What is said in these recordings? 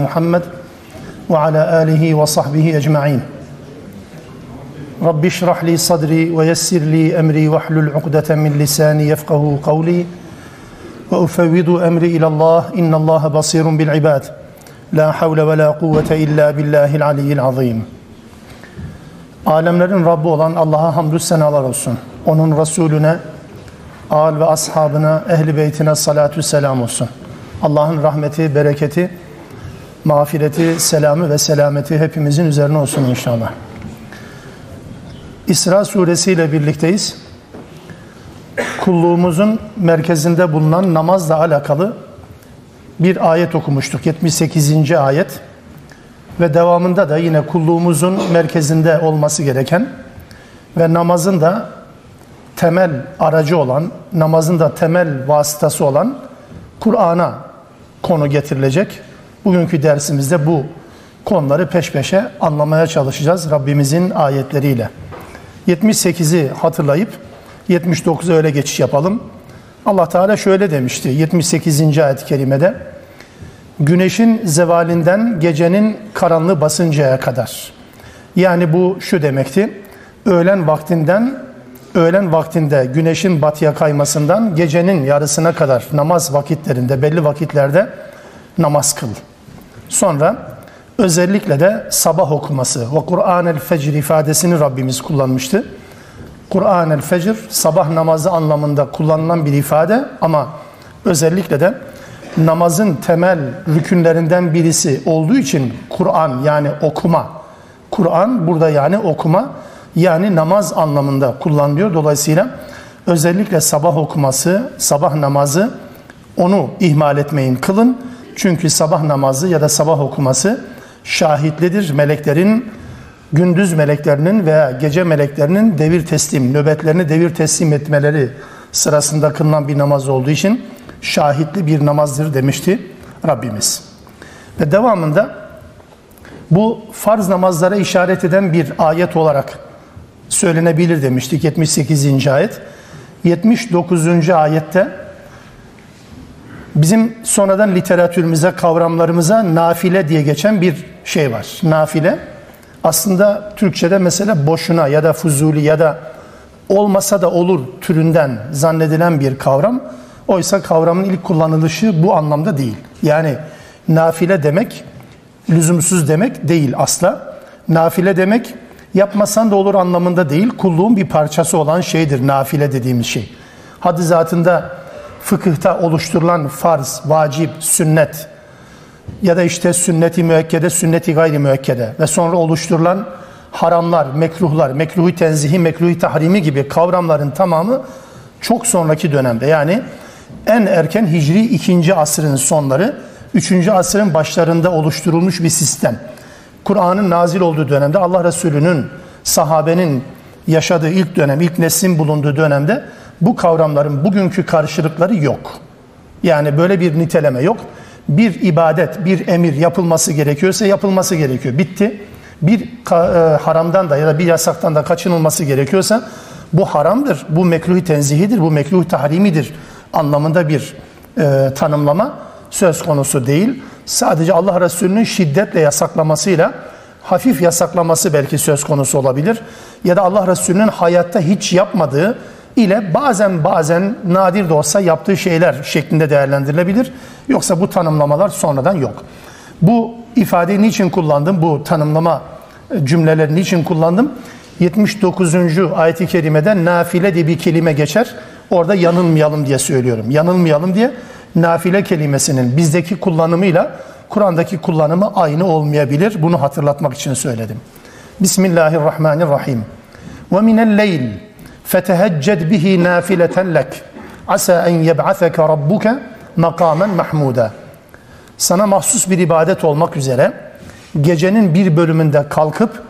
محمد وعلى آله وصحبه أجمعين رب اشرح لي صدري ويسر لي أمري واحلل عقدة من لساني يفقه قولي وأفوض أمري إلى الله إن الله بصير بالعباد لا حول ولا قوة إلا بالله العلي العظيم Alemlerin Rabbi olan Allah'a hamdü senalar olsun. Onun Resulüne, al ve ashabına, ehli beytine salatü selam olsun. Allah'ın rahmeti, bereketi, mağfireti, selamı ve selameti hepimizin üzerine olsun inşallah. İsra suresi ile birlikteyiz. Kulluğumuzun merkezinde bulunan namazla alakalı bir ayet okumuştuk. 78. ayet. Ve devamında da yine kulluğumuzun merkezinde olması gereken ve namazın da temel aracı olan, namazın da temel vasıtası olan Kur'an'a konu getirilecek. Bugünkü dersimizde bu konuları peş peşe anlamaya çalışacağız Rabbimizin ayetleriyle. 78'i hatırlayıp 79'a öyle geçiş yapalım. Allah Teala şöyle demişti 78. ayet-i kerimede. Güneşin zevalinden gecenin karanlığı basıncaya kadar. Yani bu şu demekti. Öğlen vaktinden öğlen vaktinde güneşin batıya kaymasından gecenin yarısına kadar namaz vakitlerinde belli vakitlerde namaz kıl. Sonra özellikle de sabah okuması ve Kur'an el fecr ifadesini Rabbimiz kullanmıştı. Kur'an el fecr sabah namazı anlamında kullanılan bir ifade ama özellikle de namazın temel rükünlerinden birisi olduğu için Kur'an yani okuma. Kur'an burada yani okuma yani namaz anlamında kullanılıyor. Dolayısıyla özellikle sabah okuması, sabah namazı onu ihmal etmeyin, kılın. Çünkü sabah namazı ya da sabah okuması şahitlidir. Meleklerin, gündüz meleklerinin veya gece meleklerinin devir teslim, nöbetlerini devir teslim etmeleri sırasında kılınan bir namaz olduğu için şahitli bir namazdır demişti Rabbimiz. Ve devamında bu farz namazlara işaret eden bir ayet olarak söylenebilir demiştik 78. ayet. 79. ayette bizim sonradan literatürümüze, kavramlarımıza nafile diye geçen bir şey var. Nafile aslında Türkçe'de mesela boşuna ya da fuzuli ya da olmasa da olur türünden zannedilen bir kavram. Oysa kavramın ilk kullanılışı bu anlamda değil. Yani nafile demek lüzumsuz demek değil asla. Nafile demek yapmasan da olur anlamında değil. Kulluğun bir parçası olan şeydir nafile dediğimiz şey. Haddi zatında fıkıhta oluşturulan farz, vacip, sünnet ya da işte sünneti müekkede, sünneti gayri müekkede ve sonra oluşturulan haramlar, mekruhlar, mekruhi tenzihi, mekruhi tahrimi gibi kavramların tamamı çok sonraki dönemde yani en erken Hicri 2. asrın sonları 3. asrın başlarında oluşturulmuş bir sistem. Kur'an'ın nazil olduğu dönemde Allah Resulü'nün, sahabenin yaşadığı ilk dönem, ilk neslin bulunduğu dönemde bu kavramların bugünkü karşılıkları yok. Yani böyle bir niteleme yok. Bir ibadet, bir emir yapılması gerekiyorsa yapılması gerekiyor. Bitti. Bir e, haramdan da ya da bir yasaktan da kaçınılması gerekiyorsa bu haramdır, bu mekruh tenzihidir, bu mekruh tahrimidir anlamında bir e, tanımlama söz konusu değil. Sadece Allah Resulü'nün şiddetle yasaklamasıyla hafif yasaklaması belki söz konusu olabilir. Ya da Allah Resulü'nün hayatta hiç yapmadığı ile bazen bazen nadir de olsa yaptığı şeyler şeklinde değerlendirilebilir. Yoksa bu tanımlamalar sonradan yok. Bu ifadeyi niçin kullandım? Bu tanımlama cümlelerini niçin kullandım? 79. ayet-i kerimede nafile diye bir kelime geçer. Orada yanılmayalım diye söylüyorum. Yanılmayalım diye nafile kelimesinin bizdeki kullanımıyla Kur'an'daki kullanımı aynı olmayabilir. Bunu hatırlatmak için söyledim. Bismillahirrahmanirrahim. Ve minel leyl fetehecced bihi nafileten lek asa en yeb'aseke rabbuke makamen mahmuda. Sana mahsus bir ibadet olmak üzere gecenin bir bölümünde kalkıp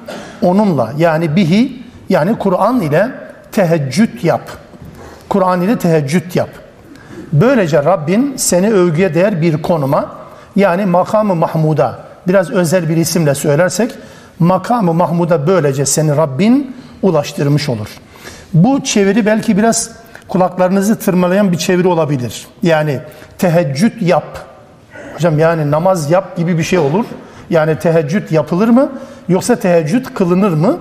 onunla yani bihi yani Kur'an ile teheccüd yap. Kur'an ile teheccüd yap. Böylece Rabbin seni övgüye değer bir konuma yani makamı Mahmud'a biraz özel bir isimle söylersek makamı Mahmud'a böylece seni Rabbin ulaştırmış olur. Bu çeviri belki biraz kulaklarınızı tırmalayan bir çeviri olabilir. Yani teheccüd yap Hocam yani namaz yap gibi bir şey olur. Yani teheccüd yapılır mı yoksa teheccüd kılınır mı?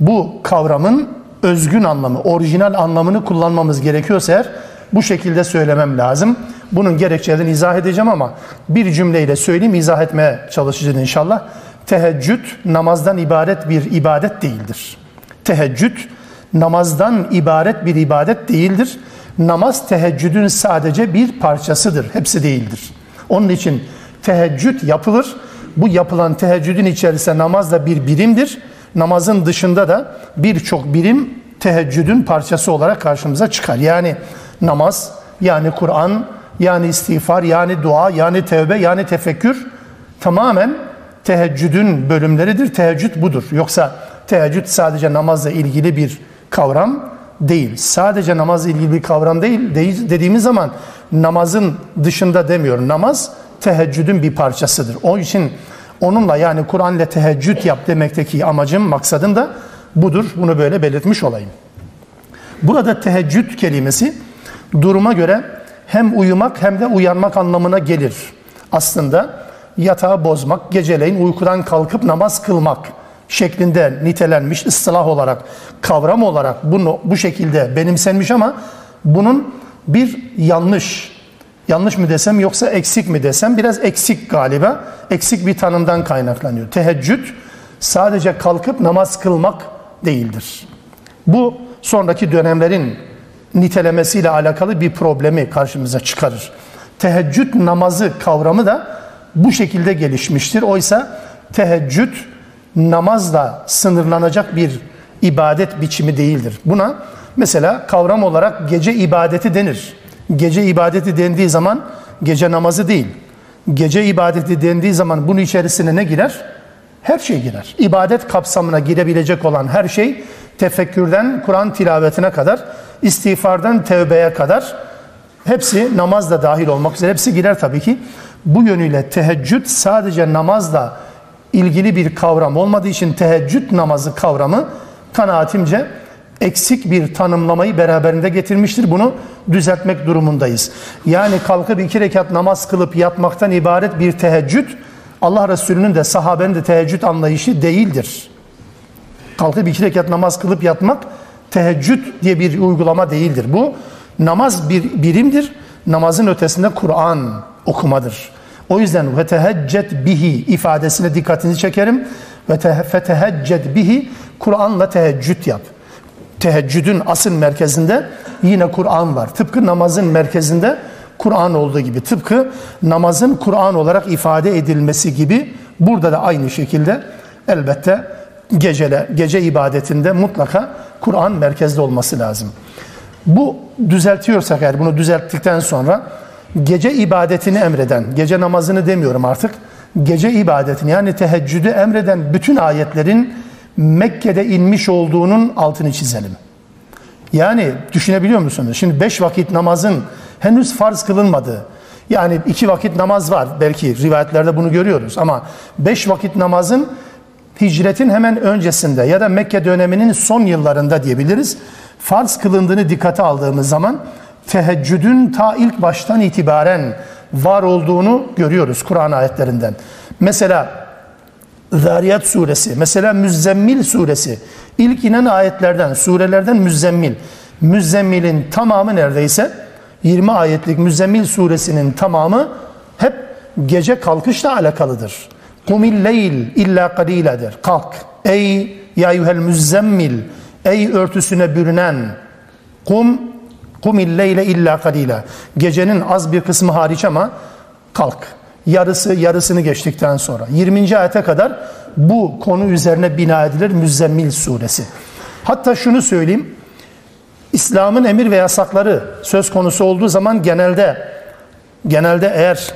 Bu kavramın özgün anlamı, orijinal anlamını kullanmamız gerekiyorsa eğer bu şekilde söylemem lazım. Bunun gerekçelerini izah edeceğim ama bir cümleyle söyleyeyim, izah etmeye çalışacağız inşallah. Teheccüd namazdan ibaret bir ibadet değildir. Teheccüd namazdan ibaret bir ibadet değildir. Namaz teheccüdün sadece bir parçasıdır, hepsi değildir. Onun için teheccüd yapılır. Bu yapılan teheccüdün içerisinde namaz da bir birimdir. Namazın dışında da birçok birim teheccüdün parçası olarak karşımıza çıkar. Yani namaz, yani Kur'an, yani istiğfar, yani dua, yani tevbe, yani tefekkür tamamen teheccüdün bölümleridir. Teheccüd budur. Yoksa teheccüd sadece namazla ilgili bir kavram değil. Sadece namazla ilgili bir kavram değil. dediğimiz zaman namazın dışında demiyorum. Namaz teheccüdün bir parçasıdır. Onun için onunla yani Kur'an ile teheccüd yap demekteki amacım, maksadım da budur. Bunu böyle belirtmiş olayım. Burada teheccüd kelimesi duruma göre hem uyumak hem de uyanmak anlamına gelir. Aslında yatağı bozmak, geceleyin uykudan kalkıp namaz kılmak şeklinde nitelenmiş ıslah olarak, kavram olarak bunu bu şekilde benimsenmiş ama bunun bir yanlış, yanlış mı desem yoksa eksik mi desem biraz eksik galiba. Eksik bir tanımdan kaynaklanıyor. Teheccüd sadece kalkıp namaz kılmak değildir. Bu sonraki dönemlerin nitelemesiyle alakalı bir problemi karşımıza çıkarır. Teheccüd namazı kavramı da bu şekilde gelişmiştir. Oysa teheccüd namazla sınırlanacak bir ibadet biçimi değildir. Buna mesela kavram olarak gece ibadeti denir. Gece ibadeti dendiği zaman gece namazı değil. Gece ibadeti dendiği zaman bunun içerisine ne girer? Her şey girer. İbadet kapsamına girebilecek olan her şey tefekkürden Kur'an tilavetine kadar, istiğfardan tevbeye kadar hepsi namazla dahil olmak üzere hepsi girer tabii ki. Bu yönüyle teheccüd sadece namazla ilgili bir kavram olmadığı için teheccüd namazı kavramı kanaatimce eksik bir tanımlamayı beraberinde getirmiştir. Bunu düzeltmek durumundayız. Yani kalkıp iki rekat namaz kılıp yatmaktan ibaret bir teheccüd Allah Resulü'nün de sahabenin de teheccüd anlayışı değildir. Kalkıp iki rekat namaz kılıp yatmak teheccüd diye bir uygulama değildir. Bu namaz bir birimdir. Namazın ötesinde Kur'an okumadır. O yüzden ve teheccet bihi ifadesine dikkatinizi çekerim. Ve feteheccet bihi Kur'an'la teheccüd yap. Teheccüdün asıl merkezinde yine Kur'an var. Tıpkı namazın merkezinde Kur'an olduğu gibi. Tıpkı namazın Kur'an olarak ifade edilmesi gibi burada da aynı şekilde elbette gecele, gece ibadetinde mutlaka Kur'an merkezde olması lazım. Bu düzeltiyorsak eğer bunu düzelttikten sonra gece ibadetini emreden, gece namazını demiyorum artık, gece ibadetini yani teheccüdü emreden bütün ayetlerin Mekke'de inmiş olduğunun altını çizelim. Yani düşünebiliyor musunuz? Şimdi beş vakit namazın henüz farz kılınmadığı, yani iki vakit namaz var belki rivayetlerde bunu görüyoruz ama beş vakit namazın hicretin hemen öncesinde ya da Mekke döneminin son yıllarında diyebiliriz. Farz kılındığını dikkate aldığımız zaman teheccüdün ta ilk baştan itibaren var olduğunu görüyoruz Kur'an ayetlerinden. Mesela Zariyat suresi, mesela Müzzemmil suresi, ilk inen ayetlerden, surelerden Müzzemmil. Müzzemmil'in tamamı neredeyse 20 ayetlik Müzzemmil suresinin tamamı hep gece kalkışla alakalıdır. Kumil leyl illa kaliledir. Kalk. Ey ya yuhel müzzemmil. Ey örtüsüne bürünen. Kum kumil leyle illa kalila. Gecenin az bir kısmı hariç ama kalk. Yarısı yarısını geçtikten sonra 20. ayete kadar bu konu üzerine bina edilir Müzzemmil suresi. Hatta şunu söyleyeyim. İslam'ın emir ve yasakları söz konusu olduğu zaman genelde genelde eğer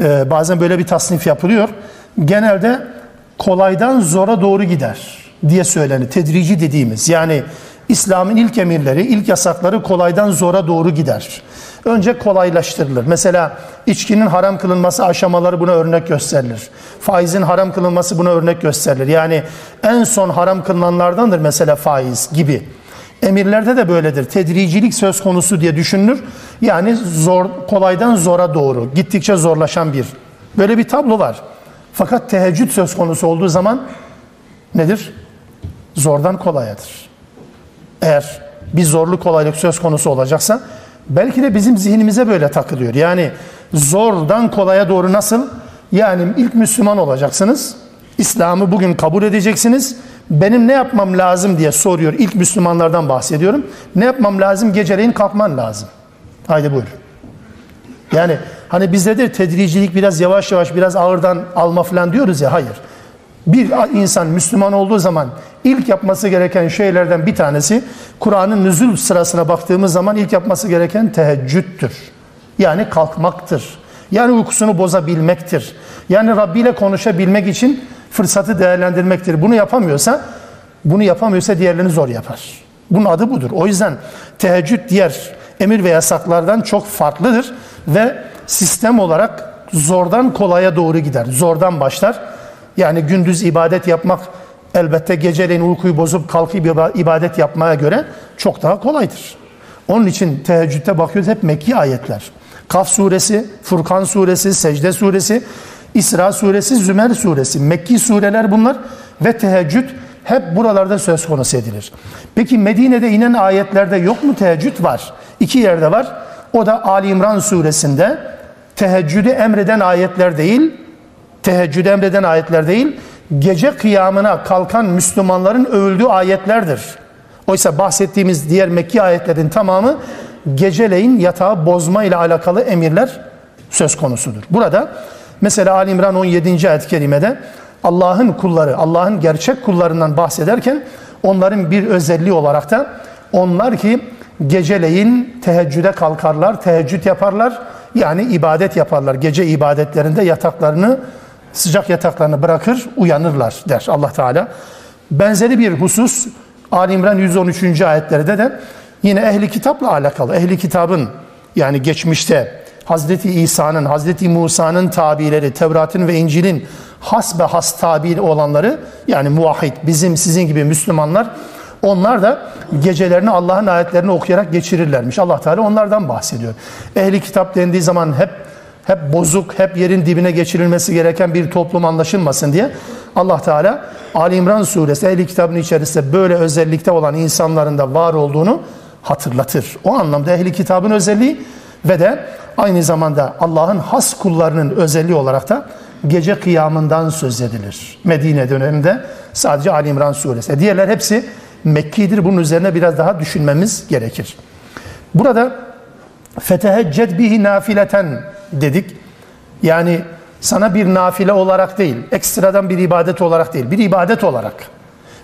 e, bazen böyle bir tasnif yapılıyor genelde kolaydan zora doğru gider diye söylenir. Tedrici dediğimiz yani İslam'ın ilk emirleri, ilk yasakları kolaydan zora doğru gider. Önce kolaylaştırılır. Mesela içkinin haram kılınması aşamaları buna örnek gösterilir. Faizin haram kılınması buna örnek gösterilir. Yani en son haram kılınanlardandır mesela faiz gibi. Emirlerde de böyledir. Tedricilik söz konusu diye düşünülür. Yani zor, kolaydan zora doğru, gittikçe zorlaşan bir Böyle bir tablo var. Fakat teheccüd söz konusu olduğu zaman nedir? Zordan kolayadır. Eğer bir zorlu kolaylık söz konusu olacaksa belki de bizim zihnimize böyle takılıyor. Yani zordan kolaya doğru nasıl? Yani ilk Müslüman olacaksınız. İslam'ı bugün kabul edeceksiniz. Benim ne yapmam lazım diye soruyor. İlk Müslümanlardan bahsediyorum. Ne yapmam lazım? Geceleyin kalkman lazım. Haydi buyur. Yani hani bizde de tedricilik biraz yavaş yavaş biraz ağırdan alma falan diyoruz ya hayır. Bir insan Müslüman olduğu zaman ilk yapması gereken şeylerden bir tanesi Kur'an'ın nüzul sırasına baktığımız zaman ilk yapması gereken teheccüddür. Yani kalkmaktır. Yani uykusunu bozabilmektir. Yani Rabbi ile konuşabilmek için fırsatı değerlendirmektir. Bunu yapamıyorsa bunu yapamıyorsa diğerlerini zor yapar. Bunun adı budur. O yüzden teheccüd diğer emir ve yasaklardan çok farklıdır ve sistem olarak zordan kolaya doğru gider. Zordan başlar. Yani gündüz ibadet yapmak elbette geceleyin uykuyu bozup kalkıp ibadet yapmaya göre çok daha kolaydır. Onun için teheccüde bakıyoruz hep Mekki ayetler. Kaf suresi, Furkan suresi, Secde suresi, İsra suresi, Zümer suresi. Mekki sureler bunlar ve teheccüd hep buralarda söz konusu edilir. Peki Medine'de inen ayetlerde yok mu teheccüd? Var. İki yerde var. O da Ali İmran suresinde teheccüdü emreden ayetler değil, teheccüdü emreden ayetler değil, gece kıyamına kalkan Müslümanların övüldüğü ayetlerdir. Oysa bahsettiğimiz diğer Mekki ayetlerin tamamı geceleyin yatağı bozma ile alakalı emirler söz konusudur. Burada mesela Ali İmran 17. ayet-i kerimede Allah'ın kulları, Allah'ın gerçek kullarından bahsederken onların bir özelliği olarak da onlar ki geceleyin teheccüde kalkarlar, teheccüd yaparlar. Yani ibadet yaparlar. Gece ibadetlerinde yataklarını, sıcak yataklarını bırakır, uyanırlar der Allah Teala. Benzeri bir husus Ali İmran 113. ayetlerde de yine ehli kitapla alakalı. Ehli kitabın yani geçmişte Hazreti İsa'nın, Hazreti Musa'nın tabileri, Tevrat'ın ve İncil'in has ve has tabi olanları yani muvahhid, bizim sizin gibi Müslümanlar onlar da gecelerini Allah'ın ayetlerini okuyarak geçirirlermiş. Allah Teala onlardan bahsediyor. Ehli kitap dendiği zaman hep hep bozuk, hep yerin dibine geçirilmesi gereken bir toplum anlaşılmasın diye Allah Teala Ali İmran suresi ehli kitabın içerisinde böyle özellikte olan insanların da var olduğunu hatırlatır. O anlamda ehli kitabın özelliği ve de aynı zamanda Allah'ın has kullarının özelliği olarak da gece kıyamından söz edilir. Medine döneminde sadece Ali İmran suresi. Diğerler hepsi Mekki'dir. Bunun üzerine biraz daha düşünmemiz gerekir. Burada fetehecced bihi nafileten dedik. Yani sana bir nafile olarak değil, ekstradan bir ibadet olarak değil, bir ibadet olarak,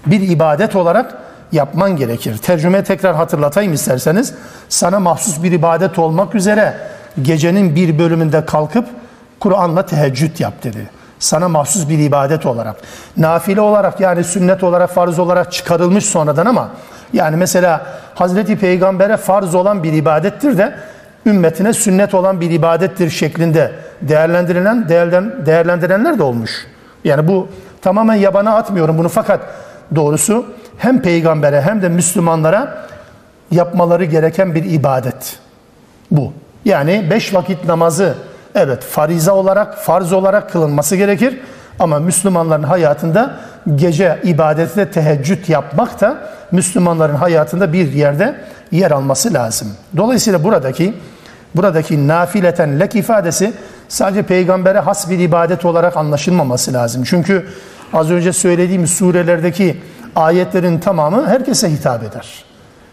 bir ibadet olarak yapman gerekir. Tercüme tekrar hatırlatayım isterseniz. Sana mahsus bir ibadet olmak üzere gecenin bir bölümünde kalkıp Kur'an'la teheccüd yap dedi sana mahsus bir ibadet olarak, nafile olarak yani sünnet olarak, farz olarak çıkarılmış sonradan ama yani mesela Hazreti Peygamber'e farz olan bir ibadettir de ümmetine sünnet olan bir ibadettir şeklinde değerlendirilen değerlendirenler de olmuş. Yani bu tamamen yabana atmıyorum bunu fakat doğrusu hem peygambere hem de Müslümanlara yapmaları gereken bir ibadet bu. Yani beş vakit namazı Evet fariza olarak, farz olarak kılınması gerekir. Ama Müslümanların hayatında gece ibadette teheccüd yapmak da Müslümanların hayatında bir yerde yer alması lazım. Dolayısıyla buradaki buradaki nafileten lek ifadesi sadece peygambere has bir ibadet olarak anlaşılmaması lazım. Çünkü az önce söylediğim surelerdeki ayetlerin tamamı herkese hitap eder.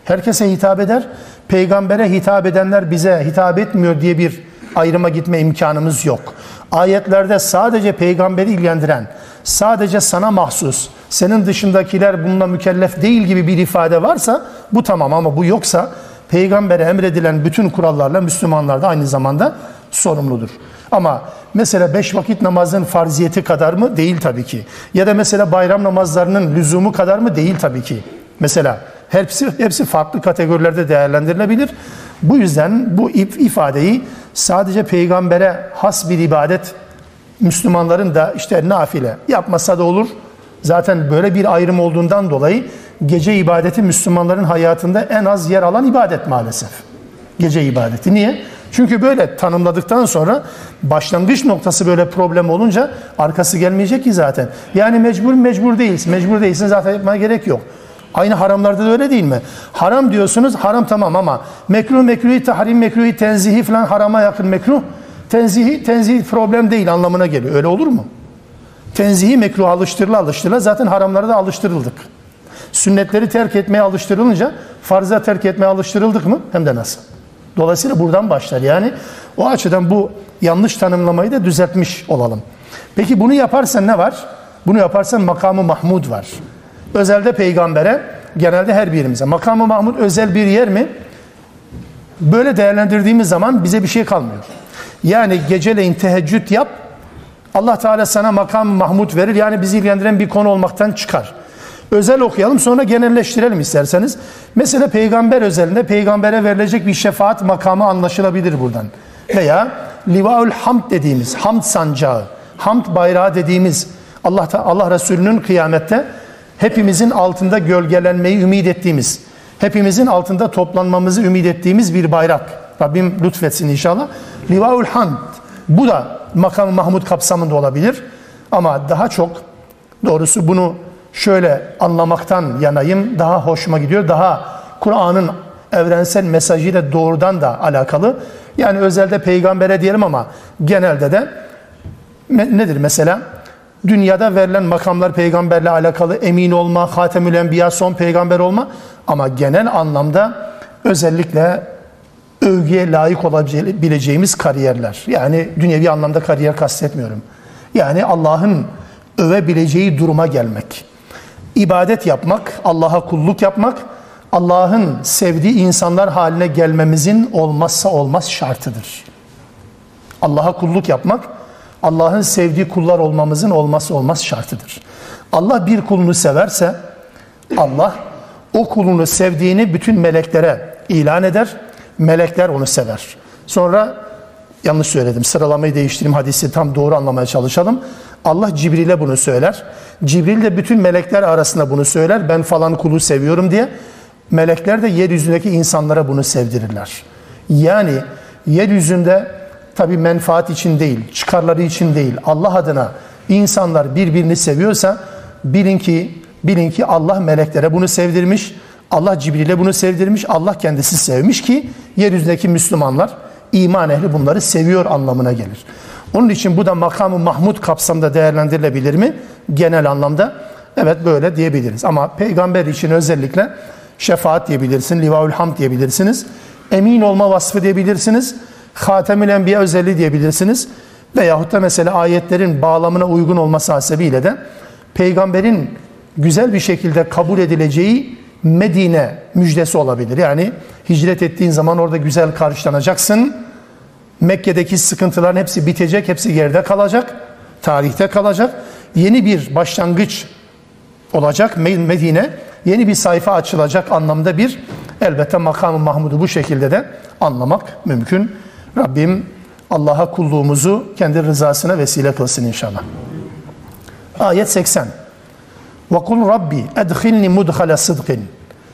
Herkese hitap eder. Peygambere hitap edenler bize hitap etmiyor diye bir ayrıma gitme imkanımız yok. Ayetlerde sadece peygamberi ilgilendiren, sadece sana mahsus, senin dışındakiler bununla mükellef değil gibi bir ifade varsa bu tamam ama bu yoksa peygambere emredilen bütün kurallarla Müslümanlar da aynı zamanda sorumludur. Ama mesela beş vakit namazın farziyeti kadar mı? Değil tabii ki. Ya da mesela bayram namazlarının lüzumu kadar mı? Değil tabii ki. Mesela hepsi, hepsi farklı kategorilerde değerlendirilebilir. Bu yüzden bu ifadeyi sadece peygambere has bir ibadet Müslümanların da işte nafile yapmasa da olur. Zaten böyle bir ayrım olduğundan dolayı gece ibadeti Müslümanların hayatında en az yer alan ibadet maalesef. Gece ibadeti. Niye? Çünkü böyle tanımladıktan sonra başlangıç noktası böyle problem olunca arkası gelmeyecek ki zaten. Yani mecbur mecbur değilsin. Mecbur değilsin zaten yapmaya gerek yok. Aynı haramlarda da öyle değil mi? Haram diyorsunuz haram tamam ama mekruh mekruhi tahrim mekruhi tenzihi falan harama yakın mekruh. Tenzihi tenzihi problem değil anlamına geliyor. Öyle olur mu? Tenzihi mekruh alıştırıla alıştırıla zaten haramlara da alıştırıldık. Sünnetleri terk etmeye alıştırılınca farza terk etmeye alıştırıldık mı? Hem de nasıl? Dolayısıyla buradan başlar. Yani o açıdan bu yanlış tanımlamayı da düzeltmiş olalım. Peki bunu yaparsan ne var? Bunu yaparsan makamı Mahmud var. Özelde peygambere, genelde her birimize. Makamı Mahmud özel bir yer mi? Böyle değerlendirdiğimiz zaman bize bir şey kalmıyor. Yani geceleyin teheccüd yap, Allah Teala sana makam Mahmud verir. Yani bizi ilgilendiren bir konu olmaktan çıkar. Özel okuyalım sonra genelleştirelim isterseniz. Mesela peygamber özelinde peygambere verilecek bir şefaat makamı anlaşılabilir buradan. Veya Livaül Hamd dediğimiz hamd sancağı, hamd bayrağı dediğimiz Allah Allah Resulü'nün kıyamette hepimizin altında gölgelenmeyi ümit ettiğimiz, hepimizin altında toplanmamızı ümit ettiğimiz bir bayrak. Rabbim lütfetsin inşallah. Livaül Hamd. Bu da makam Mahmud kapsamında olabilir. Ama daha çok doğrusu bunu şöyle anlamaktan yanayım. Daha hoşuma gidiyor. Daha Kur'an'ın evrensel mesajıyla doğrudan da alakalı. Yani özelde peygambere diyelim ama genelde de nedir mesela? Dünyada verilen makamlar peygamberle alakalı emin olma, Hatemül Enbiya son peygamber olma ama genel anlamda özellikle övgüye layık olabileceğimiz kariyerler. Yani dünyevi anlamda kariyer kastetmiyorum. Yani Allah'ın övebileceği duruma gelmek. İbadet yapmak, Allah'a kulluk yapmak, Allah'ın sevdiği insanlar haline gelmemizin olmazsa olmaz şartıdır. Allah'a kulluk yapmak, Allah'ın sevdiği kullar olmamızın olmazsa olmaz şartıdır. Allah bir kulunu severse, Allah o kulunu sevdiğini bütün meleklere ilan eder melekler onu sever. Sonra yanlış söyledim sıralamayı değiştireyim hadisi tam doğru anlamaya çalışalım. Allah Cibril'e bunu söyler. Cibril de bütün melekler arasında bunu söyler. Ben falan kulu seviyorum diye. Melekler de yeryüzündeki insanlara bunu sevdirirler. Yani yeryüzünde tabi menfaat için değil, çıkarları için değil, Allah adına insanlar birbirini seviyorsa bilin ki bilin ki Allah meleklere bunu sevdirmiş. Allah Cibril'e bunu sevdirmiş. Allah kendisi sevmiş ki yeryüzündeki Müslümanlar, iman ehli bunları seviyor anlamına gelir. Onun için bu da makamı Mahmud kapsamında değerlendirilebilir mi? Genel anlamda evet böyle diyebiliriz. Ama peygamber için özellikle şefaat diyebilirsin, livaül hamd diyebilirsiniz. Emin olma vasfı diyebilirsiniz. Hatemül Enbiya özelliği diyebilirsiniz. Veyahut da mesela ayetlerin bağlamına uygun olması hasebiyle de peygamberin güzel bir şekilde kabul edileceği Medine müjdesi olabilir. Yani hicret ettiğin zaman orada güzel karşılanacaksın. Mekke'deki sıkıntıların hepsi bitecek, hepsi geride kalacak. Tarihte kalacak. Yeni bir başlangıç olacak Medine. Yeni bir sayfa açılacak anlamda bir elbette makamı Mahmud'u bu şekilde de anlamak mümkün. Rabbim Allah'a kulluğumuzu kendi rızasına vesile kılsın inşallah. Ayet 80 وقل ربي أدخلني مدخل صدق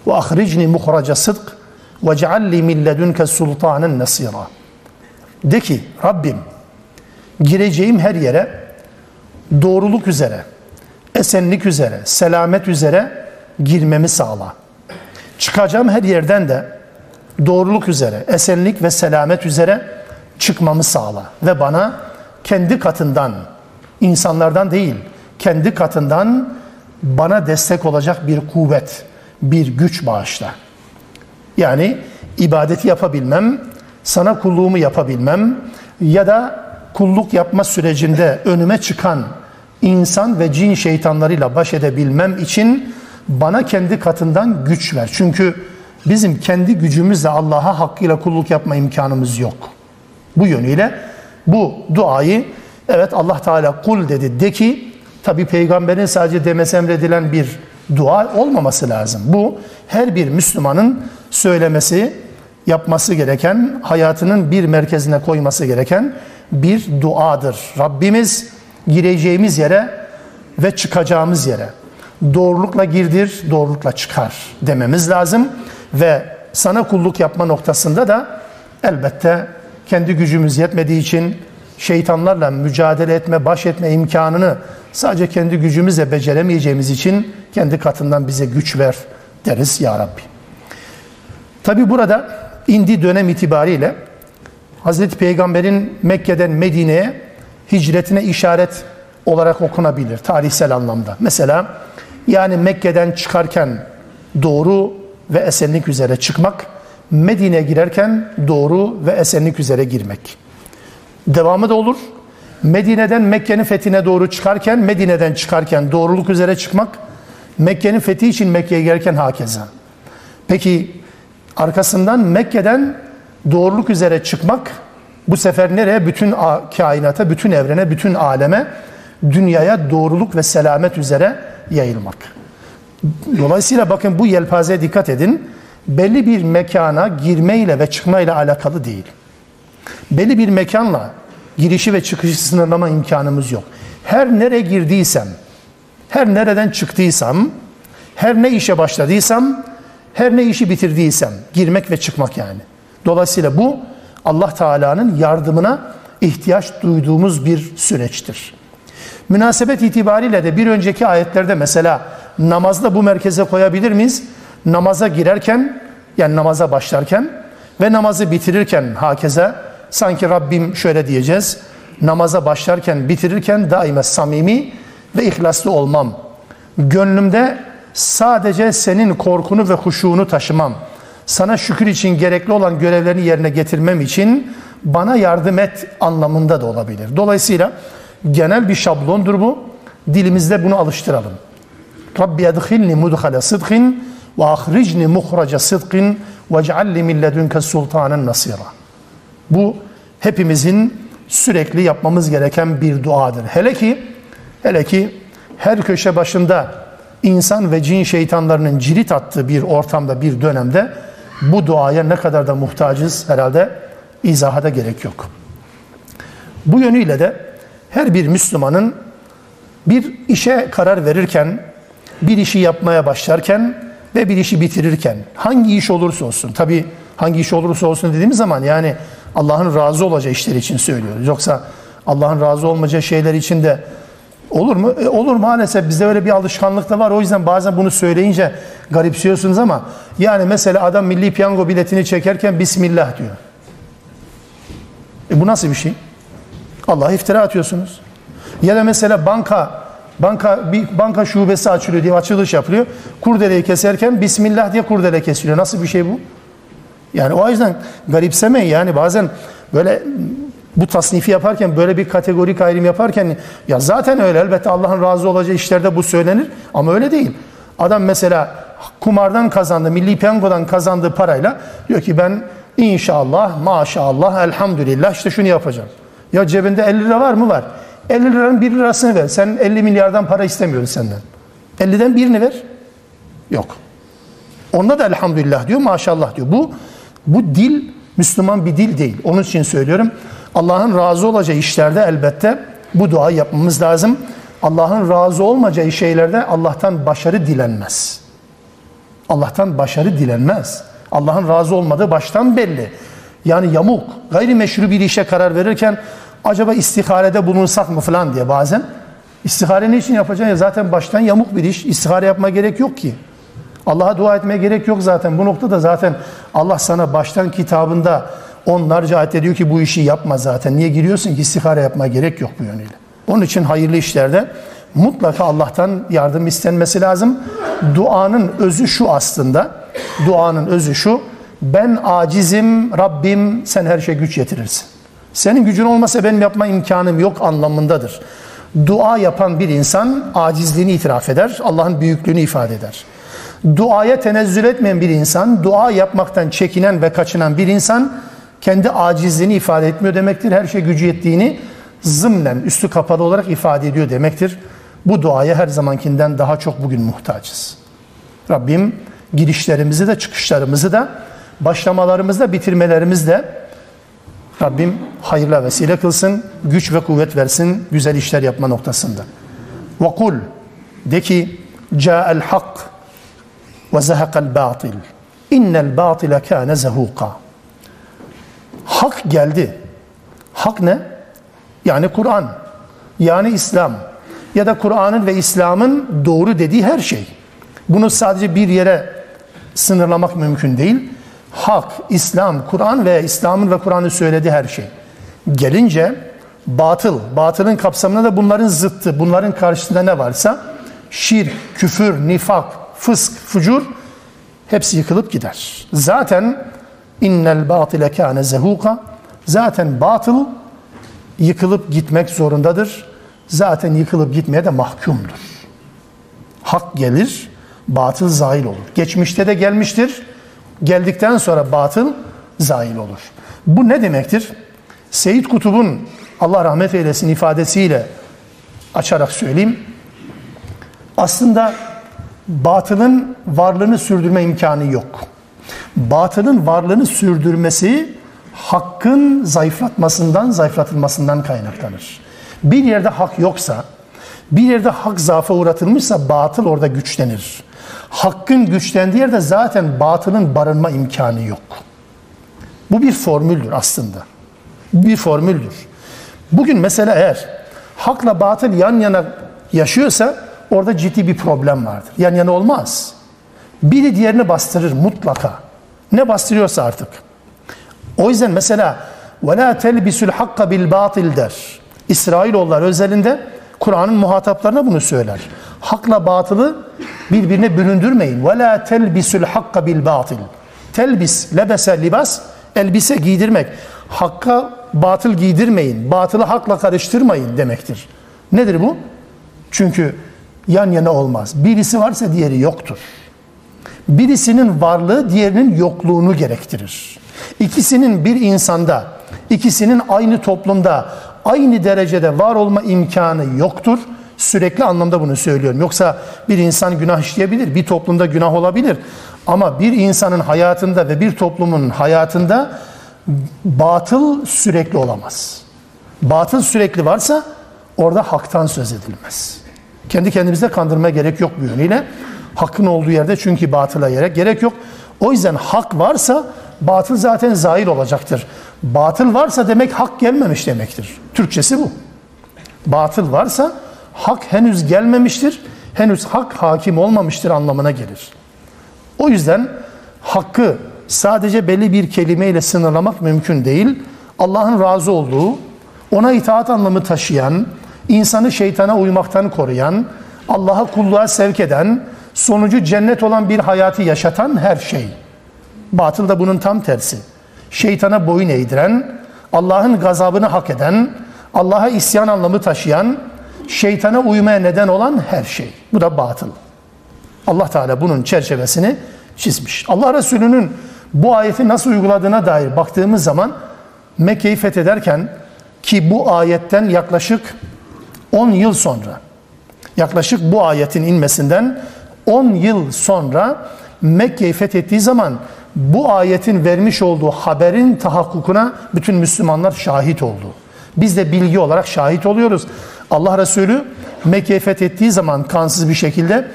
وأخرجني مخرج صدق واجعل لي من لدنك سلطانا نصيرا De ki Rabbim gireceğim her yere doğruluk üzere, esenlik üzere, selamet üzere girmemi sağla. Çıkacağım her yerden de doğruluk üzere, esenlik ve selamet üzere çıkmamı sağla. Ve bana kendi katından, insanlardan değil, kendi katından bana destek olacak bir kuvvet, bir güç bağışla. Yani ibadeti yapabilmem, sana kulluğumu yapabilmem ya da kulluk yapma sürecinde önüme çıkan insan ve cin şeytanlarıyla baş edebilmem için bana kendi katından güç ver. Çünkü bizim kendi gücümüzle Allah'a hakkıyla kulluk yapma imkanımız yok. Bu yönüyle bu duayı evet Allah Teala kul dedi de ki Tabi peygamberin sadece demesi emredilen bir dua olmaması lazım. Bu her bir Müslümanın söylemesi, yapması gereken, hayatının bir merkezine koyması gereken bir duadır. Rabbimiz gireceğimiz yere ve çıkacağımız yere doğrulukla girdir, doğrulukla çıkar dememiz lazım ve sana kulluk yapma noktasında da elbette kendi gücümüz yetmediği için şeytanlarla mücadele etme, baş etme imkanını sadece kendi gücümüzle beceremeyeceğimiz için kendi katından bize güç ver deriz ya Rabbi. Tabi burada indi dönem itibariyle Hazreti Peygamber'in Mekke'den Medine'ye hicretine işaret olarak okunabilir tarihsel anlamda. Mesela yani Mekke'den çıkarken doğru ve esenlik üzere çıkmak, Medine'ye girerken doğru ve esenlik üzere girmek. Devamı da olur. Medine'den Mekke'nin fethine doğru çıkarken, Medine'den çıkarken doğruluk üzere çıkmak, Mekke'nin fethi için Mekke'ye girerken hakeza. Peki arkasından Mekke'den doğruluk üzere çıkmak bu sefer nereye? Bütün kainata, bütün evrene, bütün aleme, dünyaya doğruluk ve selamet üzere yayılmak. Dolayısıyla bakın bu yelpazeye dikkat edin. Belli bir mekana girmeyle ve çıkmayla alakalı değil. Belli bir mekanla girişi ve çıkışı sınırlama imkanımız yok. Her nereye girdiysem, her nereden çıktıysam, her ne işe başladıysam, her ne işi bitirdiysem girmek ve çıkmak yani. Dolayısıyla bu Allah Teala'nın yardımına ihtiyaç duyduğumuz bir süreçtir. Münasebet itibariyle de bir önceki ayetlerde mesela namazda bu merkeze koyabilir miyiz? Namaza girerken yani namaza başlarken ve namazı bitirirken hakeze sanki Rabbim şöyle diyeceğiz. Namaza başlarken bitirirken daima samimi ve ihlaslı olmam. Gönlümde sadece senin korkunu ve huşuğunu taşımam. Sana şükür için gerekli olan görevlerini yerine getirmem için bana yardım et anlamında da olabilir. Dolayısıyla genel bir şablondur bu. Dilimizde bunu alıştıralım. Rabbi edhilni mudhale sıdkin ve ahricni muhraca sıdkin ve cealli min ledünke nasira. Bu hepimizin sürekli yapmamız gereken bir duadır. Hele ki hele ki her köşe başında insan ve cin şeytanlarının cirit attığı bir ortamda, bir dönemde bu duaya ne kadar da muhtacız herhalde izaha da gerek yok. Bu yönüyle de her bir Müslümanın bir işe karar verirken, bir işi yapmaya başlarken ve bir işi bitirirken hangi iş olursa olsun, tabi hangi iş olursa olsun dediğimiz zaman yani Allah'ın razı olacağı işler için söylüyoruz. Yoksa Allah'ın razı olmayacağı şeyler için de olur mu? E, olur maalesef bizde öyle bir alışkanlık da var. O yüzden bazen bunu söyleyince garipsiyorsunuz ama yani mesela adam milli piyango biletini çekerken Bismillah diyor. E bu nasıl bir şey? Allah'a iftira atıyorsunuz. Ya da mesela banka banka bir banka şubesi açılıyor diye açılış yapılıyor. Kurdeleyi keserken Bismillah diye kurdele kesiliyor. Nasıl bir şey bu? Yani o yüzden garipsemeyin yani bazen böyle bu tasnifi yaparken böyle bir kategorik ayrım yaparken ya zaten öyle elbette Allah'ın razı olacağı işlerde bu söylenir ama öyle değil. Adam mesela kumardan kazandı, milli piyangodan kazandığı parayla diyor ki ben inşallah, maşallah, elhamdülillah işte şunu yapacağım. Ya cebinde 50 lira var mı? Var. 50 liranın 1 lirasını ver. Sen 50 milyardan para istemiyoruz senden. 50'den birini ver. Yok. Onda da elhamdülillah diyor, maşallah diyor. Bu bu dil Müslüman bir dil değil. Onun için söylüyorum. Allah'ın razı olacağı işlerde elbette bu duayı yapmamız lazım. Allah'ın razı olmayacağı şeylerde Allah'tan başarı dilenmez. Allah'tan başarı dilenmez. Allah'ın razı olmadığı baştan belli. Yani yamuk, gayrimeşru bir işe karar verirken acaba istiharede bulunsak mı falan diye bazen. İstihare ne için yapacaksın ya zaten baştan yamuk bir iş. İstihare yapma gerek yok ki. Allah'a dua etmeye gerek yok zaten. Bu noktada zaten Allah sana baştan kitabında onlarca ayet diyor ki bu işi yapma zaten. Niye giriyorsun ki istihare yapma gerek yok bu yönüyle. Onun için hayırlı işlerde mutlaka Allah'tan yardım istenmesi lazım. Duanın özü şu aslında. Duanın özü şu. Ben acizim Rabbim sen her şey güç yetirirsin. Senin gücün olmasa benim yapma imkanım yok anlamındadır. Dua yapan bir insan acizliğini itiraf eder, Allah'ın büyüklüğünü ifade eder. Duaya tenezzül etmeyen bir insan, dua yapmaktan çekinen ve kaçınan bir insan kendi acizliğini ifade etmiyor demektir. Her şey gücü yettiğini zımnen, üstü kapalı olarak ifade ediyor demektir. Bu duaya her zamankinden daha çok bugün muhtacız. Rabbim girişlerimizi de çıkışlarımızı da başlamalarımızda bitirmelerimizde Rabbim hayırla vesile kılsın, güç ve kuvvet versin güzel işler yapma noktasında. Ve kul de ki ca'el hak ve zehekal batil innel batile kâne zehuka hak geldi. Hak ne? Yani Kur'an, yani İslam ya da Kur'an'ın ve İslam'ın doğru dediği her şey. Bunu sadece bir yere sınırlamak mümkün değil. Hak, İslam, Kur'an ve İslam'ın ve Kur'an'ın söylediği her şey. Gelince batıl, batılın kapsamında da bunların zıttı, bunların karşısında ne varsa şirk, küfür, nifak, fısk, fucur hepsi yıkılıp gider. Zaten innel batile kâne zehuka zaten batıl yıkılıp gitmek zorundadır. Zaten yıkılıp gitmeye de mahkumdur. Hak gelir, batıl zail olur. Geçmişte de gelmiştir. Geldikten sonra batıl zail olur. Bu ne demektir? Seyyid Kutub'un Allah rahmet eylesin ifadesiyle açarak söyleyeyim. Aslında batılın varlığını sürdürme imkanı yok. Batılın varlığını sürdürmesi hakkın zayıflatmasından, zayıflatılmasından kaynaklanır. Bir yerde hak yoksa, bir yerde hak zaafa uğratılmışsa batıl orada güçlenir. Hakkın güçlendiği yerde zaten batılın barınma imkanı yok. Bu bir formüldür aslında. Bir formüldür. Bugün mesela eğer hakla batıl yan yana yaşıyorsa orada ciddi bir problem vardır. Yan yana olmaz. Biri diğerini bastırır mutlaka. Ne bastırıyorsa artık. O yüzden mesela وَلَا تَلْبِسُ الْحَقَّ بِالْبَاطِلِ der. İsrailoğullar özelinde Kur'an'ın muhataplarına bunu söyler. Hakla batılı birbirine büründürmeyin. وَلَا تَلْبِسُ الْحَقَّ بِالْبَاطِلِ Telbis, lebese, libas, elbise giydirmek. Hakka batıl giydirmeyin, batılı hakla karıştırmayın demektir. Nedir bu? Çünkü yan yana olmaz. Birisi varsa diğeri yoktur. Birisinin varlığı diğerinin yokluğunu gerektirir. İkisinin bir insanda, ikisinin aynı toplumda aynı derecede var olma imkanı yoktur. Sürekli anlamda bunu söylüyorum. Yoksa bir insan günah işleyebilir, bir toplumda günah olabilir. Ama bir insanın hayatında ve bir toplumun hayatında batıl sürekli olamaz. Batıl sürekli varsa orada haktan söz edilmez. Kendi kendimizde kandırmaya gerek yok bu yönüyle. Hakkın olduğu yerde çünkü batıla gerek gerek yok. O yüzden hak varsa batıl zaten zahir olacaktır. Batıl varsa demek hak gelmemiş demektir. Türkçesi bu. Batıl varsa hak henüz gelmemiştir. Henüz hak hakim olmamıştır anlamına gelir. O yüzden hakkı sadece belli bir kelimeyle sınırlamak mümkün değil. Allah'ın razı olduğu, ona itaat anlamı taşıyan, insanı şeytana uymaktan koruyan, Allah'a kulluğa sevk eden, sonucu cennet olan bir hayatı yaşatan her şey. Batıl da bunun tam tersi. Şeytana boyun eğdiren, Allah'ın gazabını hak eden, Allah'a isyan anlamı taşıyan, şeytana uymaya neden olan her şey. Bu da batıl. Allah Teala bunun çerçevesini çizmiş. Allah Resulü'nün bu ayeti nasıl uyguladığına dair baktığımız zaman Mekke'yi fethederken ki bu ayetten yaklaşık 10 yıl sonra yaklaşık bu ayetin inmesinden 10 yıl sonra Mekke'yi fethettiği zaman bu ayetin vermiş olduğu haberin tahakkukuna bütün Müslümanlar şahit oldu. Biz de bilgi olarak şahit oluyoruz. Allah Resulü Mekke'yi fethettiği zaman kansız bir şekilde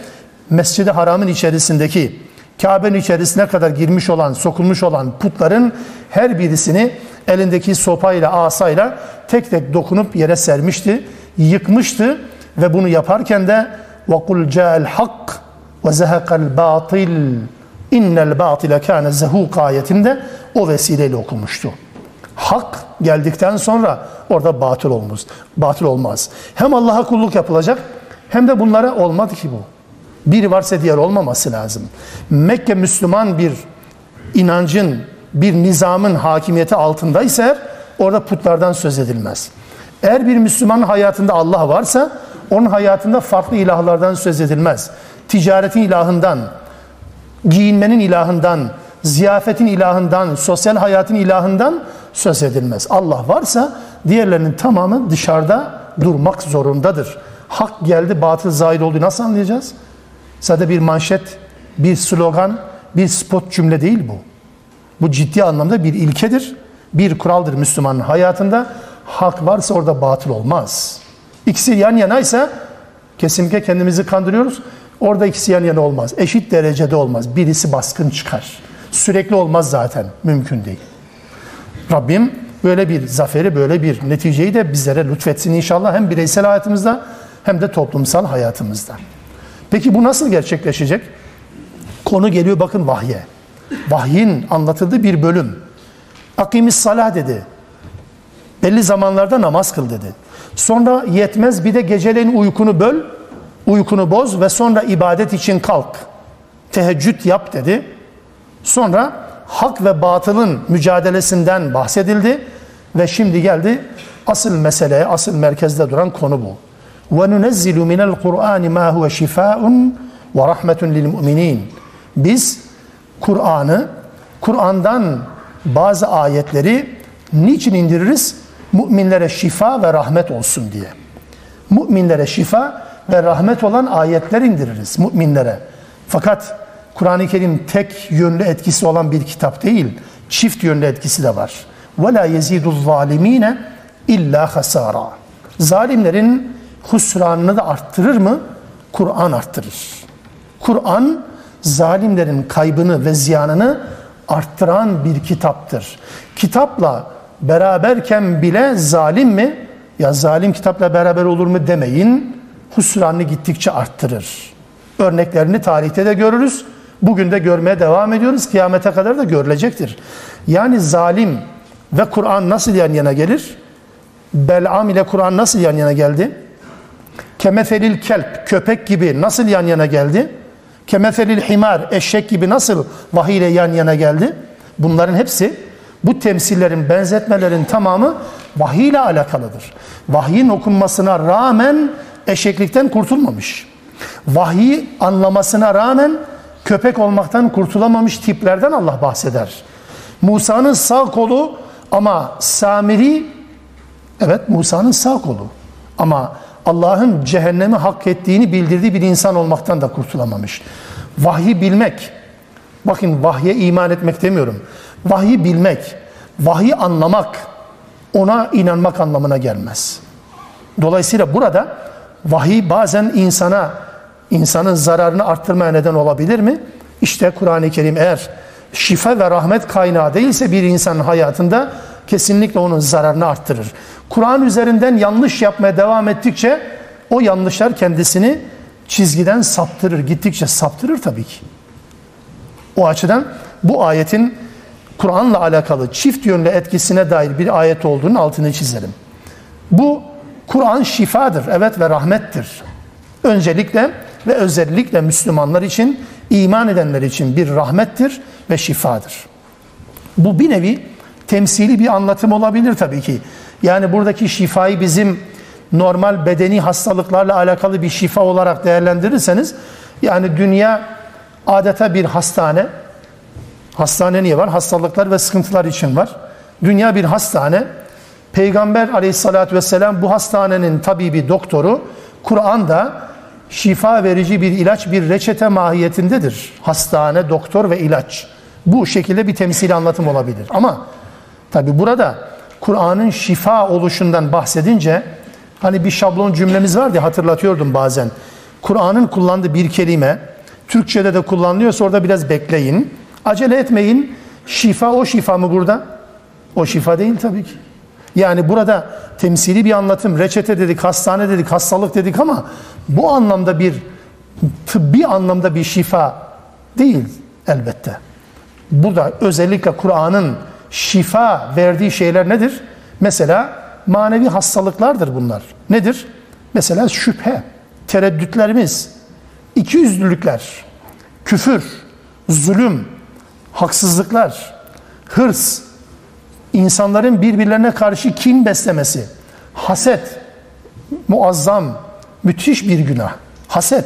Mescid-i Haram'ın içerisindeki Kabe'nin içerisine kadar girmiş olan, sokulmuş olan putların her birisini elindeki sopayla, asayla tek tek dokunup yere sermişti, yıkmıştı ve bunu yaparken de وَقُلْ جَاءَ الْحَقِّ وَزَهَقَ الْبَاطِلِ innel batile kâne zehûk ayetinde o vesileyle okumuştu. Hak geldikten sonra orada batıl olmaz. Batıl olmaz. Hem Allah'a kulluk yapılacak hem de bunlara olmadı ki bu. Biri varsa diğer olmaması lazım. Mekke Müslüman bir inancın, bir nizamın hakimiyeti altındaysa eğer, orada putlardan söz edilmez. Eğer bir Müslüman hayatında Allah varsa onun hayatında farklı ilahlardan söz edilmez. Ticaretin ilahından, giyinmenin ilahından, ziyafetin ilahından, sosyal hayatın ilahından söz edilmez. Allah varsa diğerlerinin tamamı dışarıda durmak zorundadır. Hak geldi, batıl zahir oldu. Nasıl anlayacağız? Sadece bir manşet, bir slogan, bir spot cümle değil bu. Bu ciddi anlamda bir ilkedir, bir kuraldır Müslümanın hayatında. Hak varsa orada batıl olmaz. İkisi yan yanaysa kesinlikle kendimizi kandırıyoruz. Orada ikisi yan yana olmaz. Eşit derecede olmaz. Birisi baskın çıkar. Sürekli olmaz zaten. Mümkün değil. Rabbim böyle bir zaferi, böyle bir neticeyi de bizlere lütfetsin inşallah hem bireysel hayatımızda hem de toplumsal hayatımızda. Peki bu nasıl gerçekleşecek? Konu geliyor bakın vahye. Vahyin anlatıldığı bir bölüm. Akimis salah dedi. Belli zamanlarda namaz kıl dedi. Sonra yetmez bir de geceleyin uykunu böl, uykunu boz ve sonra ibadet için kalk. Teheccüd yap dedi. Sonra hak ve batılın mücadelesinden bahsedildi. Ve şimdi geldi asıl meseleye, asıl merkezde duran konu bu. وَنُنَزِّلُ مِنَ الْقُرْآنِ مَا هُوَ شِفَاءٌ وَرَحْمَةٌ لِلْمُؤْمِنِينَ Biz Kur'an'ı, Kur'an'dan bazı ayetleri niçin indiririz? Müminlere şifa ve rahmet olsun diye. Müminlere şifa ve rahmet olan ayetler indiririz müminlere. Fakat Kur'an-ı Kerim tek yönlü etkisi olan bir kitap değil, çift yönlü etkisi de var. وَلَا يَزِيدُ الظَّالِم۪ينَ اِلَّا خَسَارًا Zalimlerin husranını da arttırır mı? Kur'an arttırır. Kur'an zalimlerin kaybını ve ziyanını arttıran bir kitaptır. Kitapla beraberken bile zalim mi? Ya zalim kitapla beraber olur mu demeyin. Husranını gittikçe arttırır. Örneklerini tarihte de görürüz. Bugün de görmeye devam ediyoruz. Kıyamete kadar da görülecektir. Yani zalim ve Kur'an nasıl yan yana gelir? Bel'am ile Kur'an nasıl yan yana geldi? Kemefelil kelp, köpek gibi nasıl yan yana geldi? Kemefelil himar, eşek gibi nasıl vahiy ile yan yana geldi? Bunların hepsi bu temsillerin, benzetmelerin tamamı vahiy ile alakalıdır. Vahyin okunmasına rağmen eşeklikten kurtulmamış. Vahiy anlamasına rağmen köpek olmaktan kurtulamamış tiplerden Allah bahseder. Musa'nın sağ kolu ama Samiri evet Musa'nın sağ kolu ama Allah'ın cehennemi hak ettiğini bildirdiği bir insan olmaktan da kurtulamamış. Vahyi bilmek, bakın vahye iman etmek demiyorum. Vahyi bilmek, vahyi anlamak, ona inanmak anlamına gelmez. Dolayısıyla burada vahiy bazen insana, insanın zararını arttırmaya neden olabilir mi? İşte Kur'an-ı Kerim eğer şifa ve rahmet kaynağı değilse bir insanın hayatında kesinlikle onun zararını arttırır. Kur'an üzerinden yanlış yapmaya devam ettikçe o yanlışlar kendisini çizgiden saptırır. Gittikçe saptırır tabii ki. O açıdan bu ayetin Kur'an'la alakalı çift yönlü etkisine dair bir ayet olduğunu altını çizelim. Bu Kur'an şifadır, evet ve rahmettir. Öncelikle ve özellikle Müslümanlar için, iman edenler için bir rahmettir ve şifadır. Bu bir nevi temsili bir anlatım olabilir tabii ki. Yani buradaki şifayı bizim normal bedeni hastalıklarla alakalı bir şifa olarak değerlendirirseniz yani dünya adeta bir hastane. Hastane niye var? Hastalıklar ve sıkıntılar için var. Dünya bir hastane. Peygamber aleyhissalatü vesselam bu hastanenin tabibi doktoru. Kur'an'da şifa verici bir ilaç, bir reçete mahiyetindedir. Hastane, doktor ve ilaç. Bu şekilde bir temsil anlatım olabilir. Ama tabi burada Kur'an'ın şifa oluşundan bahsedince hani bir şablon cümlemiz vardı hatırlatıyordum bazen. Kur'an'ın kullandığı bir kelime Türkçe'de de kullanılıyorsa orada biraz bekleyin. Acele etmeyin. Şifa o şifa mı burada? O şifa değil tabii ki. Yani burada temsili bir anlatım, reçete dedik, hastane dedik, hastalık dedik ama bu anlamda bir tıbbi anlamda bir şifa değil elbette. Burada özellikle Kur'an'ın şifa verdiği şeyler nedir? Mesela manevi hastalıklardır bunlar. Nedir? Mesela şüphe, tereddütlerimiz, ikiyüzlülükler, küfür, zulüm, haksızlıklar, hırs, insanların birbirlerine karşı kin beslemesi, haset, muazzam, müthiş bir günah. Haset,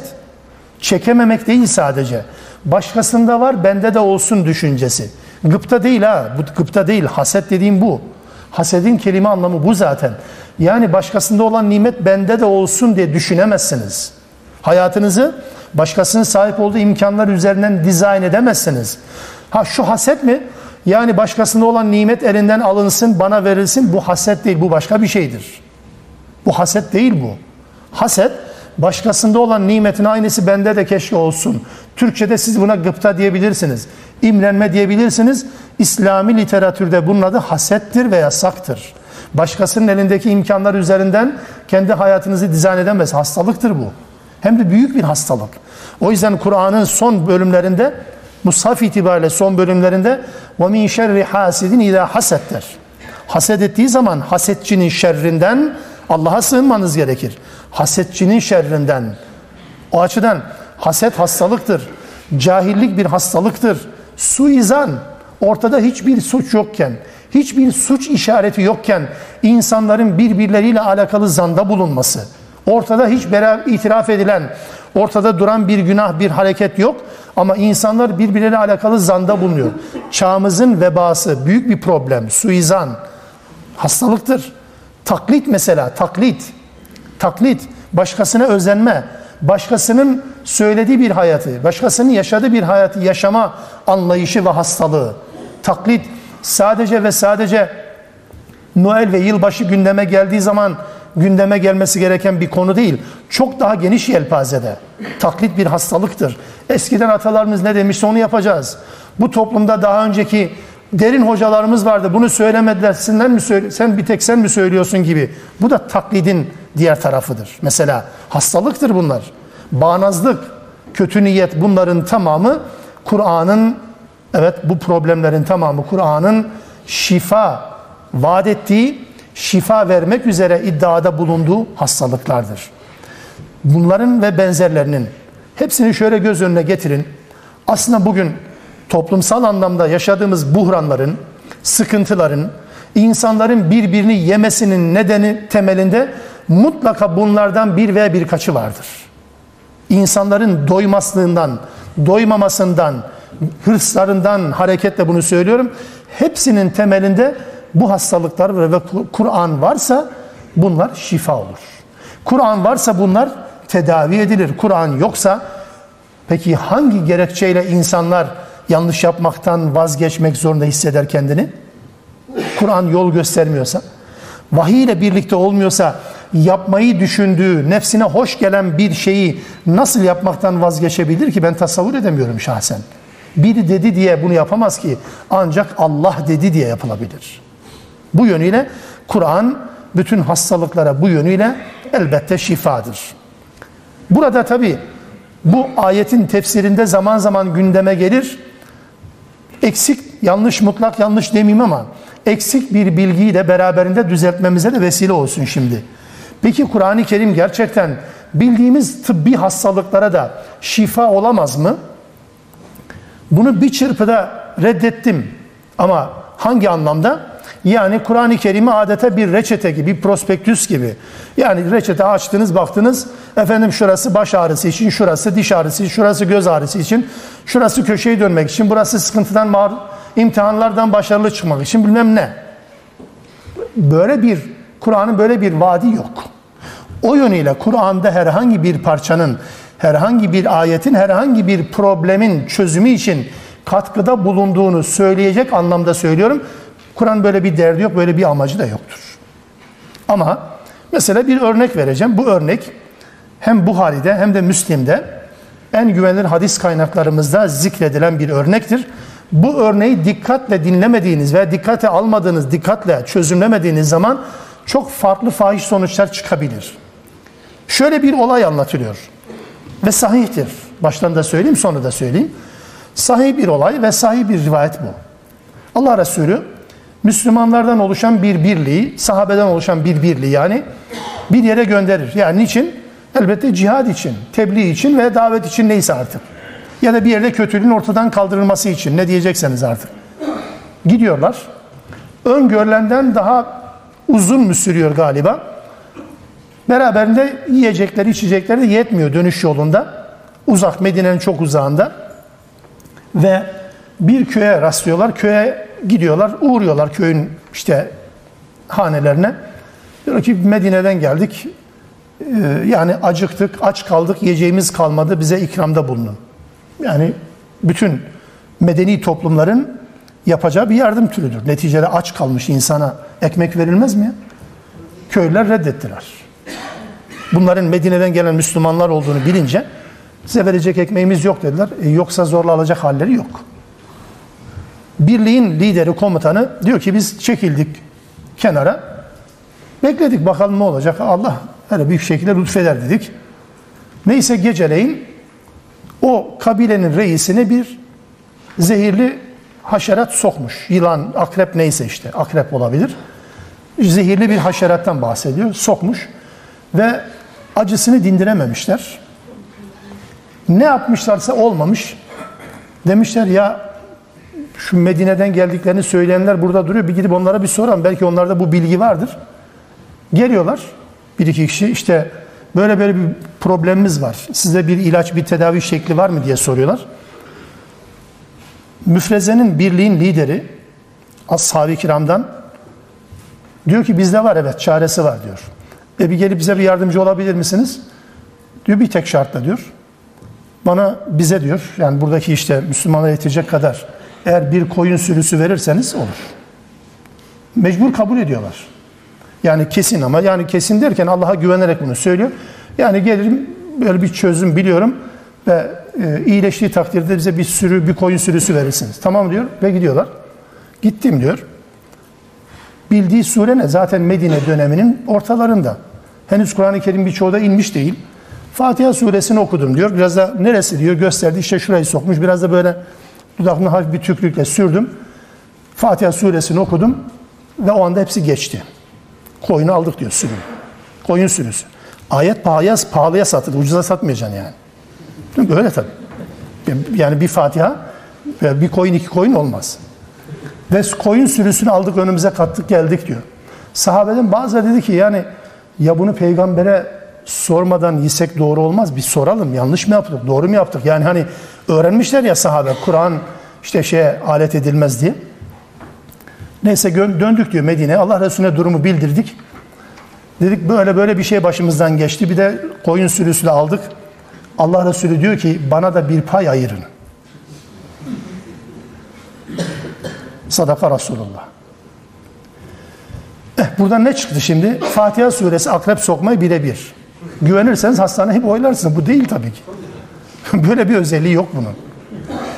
çekememek değil sadece. Başkasında var, bende de olsun düşüncesi. Gıpta değil ha, bu gıpta değil, haset dediğim bu. Hasedin kelime anlamı bu zaten. Yani başkasında olan nimet bende de olsun diye düşünemezsiniz. Hayatınızı başkasının sahip olduğu imkanlar üzerinden dizayn edemezsiniz. Ha şu haset mi? Yani başkasında olan nimet elinden alınsın, bana verilsin. Bu haset değil, bu başka bir şeydir. Bu haset değil bu. Haset Başkasında olan nimetin aynısı bende de keşke olsun. Türkçe'de siz buna gıpta diyebilirsiniz. İmrenme diyebilirsiniz. İslami literatürde bunun adı hasettir ve yasaktır. Başkasının elindeki imkanlar üzerinden kendi hayatınızı dizayn edemez. Hastalıktır bu. Hem de büyük bir hastalık. O yüzden Kur'an'ın son bölümlerinde Mushaf itibariyle son bölümlerinde وَمِنْ شَرِّ حَاسِدٍ اِذَا حَسَدْ der. Haset ettiği zaman hasetçinin şerrinden Allah'a sığınmanız gerekir. Hasetçinin şerrinden. O açıdan haset hastalıktır. Cahillik bir hastalıktır. Suizan ortada hiçbir suç yokken, hiçbir suç işareti yokken insanların birbirleriyle alakalı zanda bulunması, ortada hiç beraber itiraf edilen, ortada duran bir günah, bir hareket yok ama insanlar birbirleriyle alakalı zanda bulunuyor. Çağımızın vebası büyük bir problem. Suizan hastalıktır. Taklit mesela, taklit. Taklit, başkasına özenme, başkasının söylediği bir hayatı, başkasının yaşadığı bir hayatı yaşama anlayışı ve hastalığı. Taklit sadece ve sadece Noel ve yılbaşı gündeme geldiği zaman gündeme gelmesi gereken bir konu değil. Çok daha geniş yelpazede. Taklit bir hastalıktır. Eskiden atalarımız ne demişse onu yapacağız. Bu toplumda daha önceki derin hocalarımız vardı. Bunu söylemediler. Senden mi söyle sen bir tek sen mi söylüyorsun gibi. Bu da taklidin diğer tarafıdır. Mesela hastalıktır bunlar. Bağnazlık, kötü niyet bunların tamamı Kur'an'ın evet bu problemlerin tamamı Kur'an'ın şifa vaat ettiği, şifa vermek üzere iddiada bulunduğu hastalıklardır. Bunların ve benzerlerinin hepsini şöyle göz önüne getirin. Aslında bugün toplumsal anlamda yaşadığımız buhranların, sıkıntıların, insanların birbirini yemesinin nedeni temelinde mutlaka bunlardan bir veya birkaçı vardır. İnsanların doymazlığından, doymamasından, hırslarından hareketle bunu söylüyorum. Hepsinin temelinde bu hastalıklar ve Kur'an varsa bunlar şifa olur. Kur'an varsa bunlar tedavi edilir. Kur'an yoksa peki hangi gerekçeyle insanlar yanlış yapmaktan vazgeçmek zorunda hisseder kendini? Kur'an yol göstermiyorsa, vahiy ile birlikte olmuyorsa, yapmayı düşündüğü, nefsine hoş gelen bir şeyi nasıl yapmaktan vazgeçebilir ki ben tasavvur edemiyorum şahsen. Biri dedi diye bunu yapamaz ki ancak Allah dedi diye yapılabilir. Bu yönüyle Kur'an bütün hastalıklara bu yönüyle elbette şifadır. Burada tabi bu ayetin tefsirinde zaman zaman gündeme gelir. Eksik, yanlış, mutlak yanlış demeyeyim ama eksik bir bilgiyi de beraberinde düzeltmemize de vesile olsun şimdi. Peki Kur'an-ı Kerim gerçekten bildiğimiz tıbbi hastalıklara da şifa olamaz mı? Bunu bir çırpıda reddettim. Ama hangi anlamda? Yani Kur'an-ı Kerim'i adeta bir reçete gibi, bir prospektüs gibi. Yani reçete açtınız, baktınız, efendim şurası baş ağrısı için, şurası diş ağrısı için, şurası göz ağrısı için, şurası köşeyi dönmek için, burası sıkıntıdan, mağdur, imtihanlardan başarılı çıkmak için bilmem ne. Böyle bir, Kur'an'ın böyle bir vaadi yok. O yönüyle Kur'an'da herhangi bir parçanın, herhangi bir ayetin, herhangi bir problemin çözümü için katkıda bulunduğunu söyleyecek anlamda söylüyorum. Kur'an böyle bir derdi yok, böyle bir amacı da yoktur. Ama mesela bir örnek vereceğim. Bu örnek hem Buhari'de hem de Müslim'de en güvenilir hadis kaynaklarımızda zikredilen bir örnektir. Bu örneği dikkatle dinlemediğiniz veya dikkate almadığınız, dikkatle çözümlemediğiniz zaman çok farklı fahiş sonuçlar çıkabilir. Şöyle bir olay anlatılıyor ve sahihtir. Baştan da söyleyeyim, sonra da söyleyeyim. Sahih bir olay ve sahih bir rivayet bu. Allah Resulü Müslümanlardan oluşan bir birliği, sahabeden oluşan bir birliği yani bir yere gönderir. Yani niçin? Elbette cihad için, tebliğ için ve davet için neyse artık. Ya da bir yerde kötülüğün ortadan kaldırılması için ne diyecekseniz artık. Gidiyorlar. Öngörülenden daha uzun mu sürüyor galiba? Beraberinde yiyecekleri, içecekleri yetmiyor dönüş yolunda. Uzak, Medine'nin çok uzağında. Ve bir köye rastlıyorlar. Köye gidiyorlar, uğruyorlar köyün işte hanelerine. Diyor ki Medine'den geldik. Ee, yani acıktık, aç kaldık, yiyeceğimiz kalmadı. Bize ikramda bulunun. Yani bütün medeni toplumların yapacağı bir yardım türüdür. Neticede aç kalmış insana ekmek verilmez mi? Köylüler reddettiler. bunların Medine'den gelen Müslümanlar olduğunu bilince size verecek ekmeğimiz yok dediler. E, yoksa zorla alacak halleri yok. Birliğin lideri, komutanı diyor ki biz çekildik kenara. Bekledik bakalım ne olacak. Allah hele büyük şekilde lütfeder dedik. Neyse geceleyin o kabilenin reisine bir zehirli haşerat sokmuş. Yılan, akrep neyse işte. Akrep olabilir. Zehirli bir haşerattan bahsediyor. Sokmuş ve acısını dindirememişler. Ne yapmışlarsa olmamış. Demişler ya şu Medine'den geldiklerini söyleyenler burada duruyor. Bir gidip onlara bir soralım. Belki onlarda bu bilgi vardır. Geliyorlar. Bir iki kişi işte böyle böyle bir problemimiz var. Size bir ilaç, bir tedavi şekli var mı diye soruyorlar. Müfrezenin birliğin lideri Ashab-ı Kiram'dan diyor ki bizde var evet çaresi var diyor. E bir gelip bize bir yardımcı olabilir misiniz? Diyor bir tek şartla diyor. Bana bize diyor yani buradaki işte Müslümanlara yetecek kadar eğer bir koyun sürüsü verirseniz olur. Mecbur kabul ediyorlar. Yani kesin ama yani kesin derken Allah'a güvenerek bunu söylüyor. Yani gelirim böyle bir çözüm biliyorum ve e, iyileştiği takdirde bize bir sürü bir koyun sürüsü verirsiniz. Tamam diyor ve gidiyorlar. Gittim diyor. Bildiği sure ne? Zaten Medine döneminin ortalarında. Henüz Kur'an-ı Kerim birçoğu da inmiş değil. Fatiha suresini okudum diyor. Biraz da neresi diyor gösterdi. İşte şurayı sokmuş. Biraz da böyle dudakını hafif bir tükrükle sürdüm. Fatiha suresini okudum ve o anda hepsi geçti. Koyunu aldık diyor sürü. Koyun sürüsü. Ayet pahalıya, pahalıya satıldı. Ucuza satmayacaksın yani. Böyle tabii. Yani bir Fatiha bir koyun iki koyun olmaz. Ve koyun sürüsünü aldık önümüze kattık geldik diyor. Sahabeden bazıları dedi ki yani ya bunu peygambere sormadan yesek doğru olmaz. Bir soralım yanlış mı yaptık doğru mu yaptık? Yani hani öğrenmişler ya sahabe Kur'an işte şeye alet edilmez diye. Neyse döndük diyor Medine'ye. Allah Resulüne durumu bildirdik. Dedik böyle böyle bir şey başımızdan geçti. Bir de koyun sürüsünü aldık. Allah Resulü diyor ki bana da bir pay ayırın. Sadaka Resulullah. Eh, buradan ne çıktı şimdi? Fatiha suresi akrep sokmayı birebir. Güvenirseniz hastane hep oylarsınız. Bu değil tabii ki. Böyle bir özelliği yok bunun.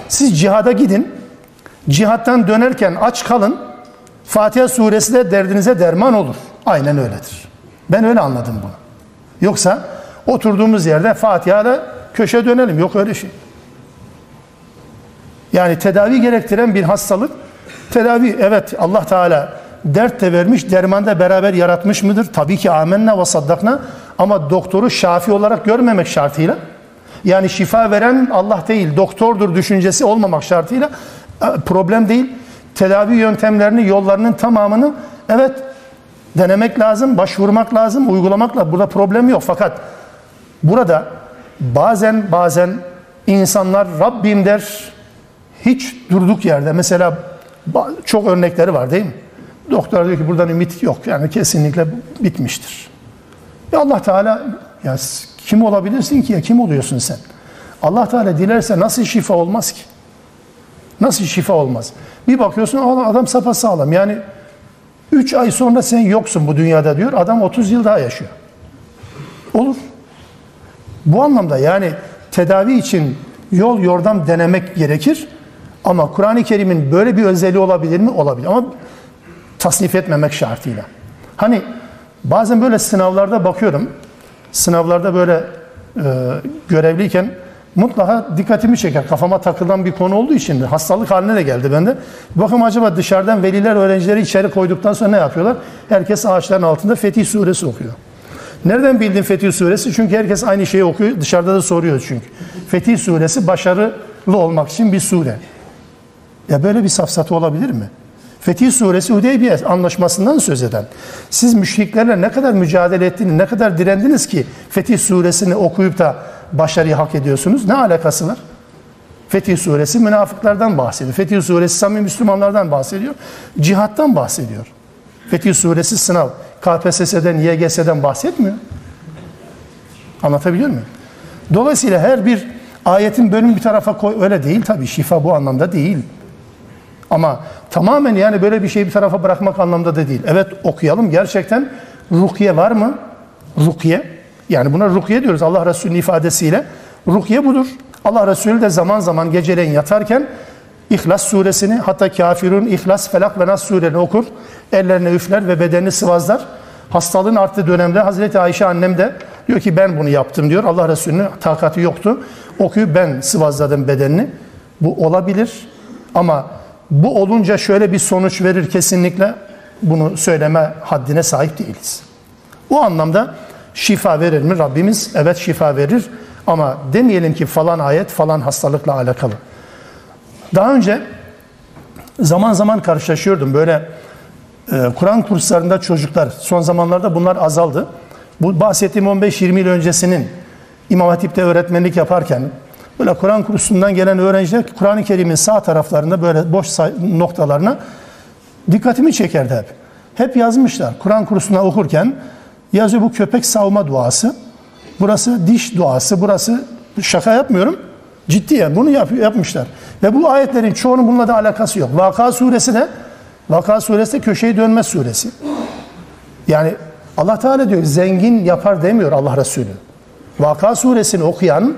Siz cihada gidin. Cihattan dönerken aç kalın. Fatiha suresi de derdinize derman olur. Aynen öyledir. Ben öyle anladım bunu. Yoksa oturduğumuz yerde Fatiha'da köşe dönelim. Yok öyle şey. Yani tedavi gerektiren bir hastalık tedavi evet Allah Teala dert de vermiş, derman da beraber yaratmış mıdır? Tabii ki amenna ve saddakna ama doktoru şafi olarak görmemek şartıyla yani şifa veren Allah değil, doktordur düşüncesi olmamak şartıyla e, problem değil. Tedavi yöntemlerini, yollarının tamamını evet denemek lazım, başvurmak lazım, uygulamak lazım. Burada problem yok. Fakat burada bazen bazen insanlar Rabbim der hiç durduk yerde mesela çok örnekleri var değil mi? Doktor diyor ki buradan ümit yok. Yani kesinlikle bitmiştir. Ya Allah Teala ya kim olabilirsin ki ya kim oluyorsun sen? Allah Teala dilerse nasıl şifa olmaz ki? Nasıl şifa olmaz? Bir bakıyorsun adam sapa sağlam. Yani 3 ay sonra sen yoksun bu dünyada diyor. Adam 30 yıl daha yaşıyor. Olur. Bu anlamda yani tedavi için yol yordam denemek gerekir. Ama Kur'an-ı Kerim'in böyle bir özelliği olabilir mi? Olabilir. Ama tasnif etmemek şartıyla. Hani bazen böyle sınavlarda bakıyorum. Sınavlarda böyle e, görevliyken mutlaka dikkatimi çeker. Kafama takılan bir konu olduğu için hastalık haline de geldi bende. Bakın acaba dışarıdan veliler öğrencileri içeri koyduktan sonra ne yapıyorlar? Herkes ağaçların altında Fetih Suresi okuyor. Nereden bildin Fetih Suresi? Çünkü herkes aynı şeyi okuyor. Dışarıda da soruyor çünkü. Fetih Suresi başarılı olmak için bir sure. Ya böyle bir safsatı olabilir mi? Fetih Suresi Hudeybiye anlaşmasından söz eden. Siz müşriklerle ne kadar mücadele ettiğini, ne kadar direndiniz ki Fetih Suresini okuyup da başarıyı hak ediyorsunuz? Ne alakası var? Fetih Suresi münafıklardan bahsediyor. Fetih Suresi samimi Müslümanlardan bahsediyor. Cihattan bahsediyor. Fetih Suresi sınav. KPSS'den, YGS'den bahsetmiyor. Anlatabiliyor muyum? Dolayısıyla her bir ayetin bölüm bir tarafa koy öyle değil tabii. Şifa bu anlamda değil. Ama tamamen yani böyle bir şeyi bir tarafa bırakmak anlamda da değil. Evet okuyalım gerçekten rukiye var mı? Rukiye. Yani buna rukiye diyoruz Allah Resulü'nün ifadesiyle. Rukiye budur. Allah Resulü de zaman zaman geceleyin yatarken İhlas suresini hatta kafirun İhlas, Felak ve Nas surelerini okur. Ellerine üfler ve bedenini sıvazlar. Hastalığın arttığı dönemde Hazreti Ayşe annem de diyor ki ben bunu yaptım diyor. Allah Resulü'nün takati yoktu. Okuyup ben sıvazladım bedenini. Bu olabilir ama bu olunca şöyle bir sonuç verir kesinlikle bunu söyleme haddine sahip değiliz. O anlamda şifa verir mi Rabbimiz? Evet şifa verir ama demeyelim ki falan ayet falan hastalıkla alakalı. Daha önce zaman zaman karşılaşıyordum böyle e, Kur'an kurslarında çocuklar son zamanlarda bunlar azaldı. Bu bahsettiğim 15-20 yıl öncesinin İmam Hatip'te öğretmenlik yaparken böyle Kur'an kursundan gelen öğrenciler Kur'an-ı Kerim'in sağ taraflarında böyle boş noktalarına dikkatimi çekerdi hep. Hep yazmışlar. Kur'an kursuna okurken yazıyor bu köpek savma duası. Burası diş duası. Burası şaka yapmıyorum. Ciddiyen bunu yap, yapmışlar. Ve bu ayetlerin çoğunun bununla da alakası yok. Vaka suresi de Vaka suresi de köşeyi dönmez suresi. Yani Allah Teala diyor zengin yapar demiyor Allah Resulü. Vaka suresini okuyan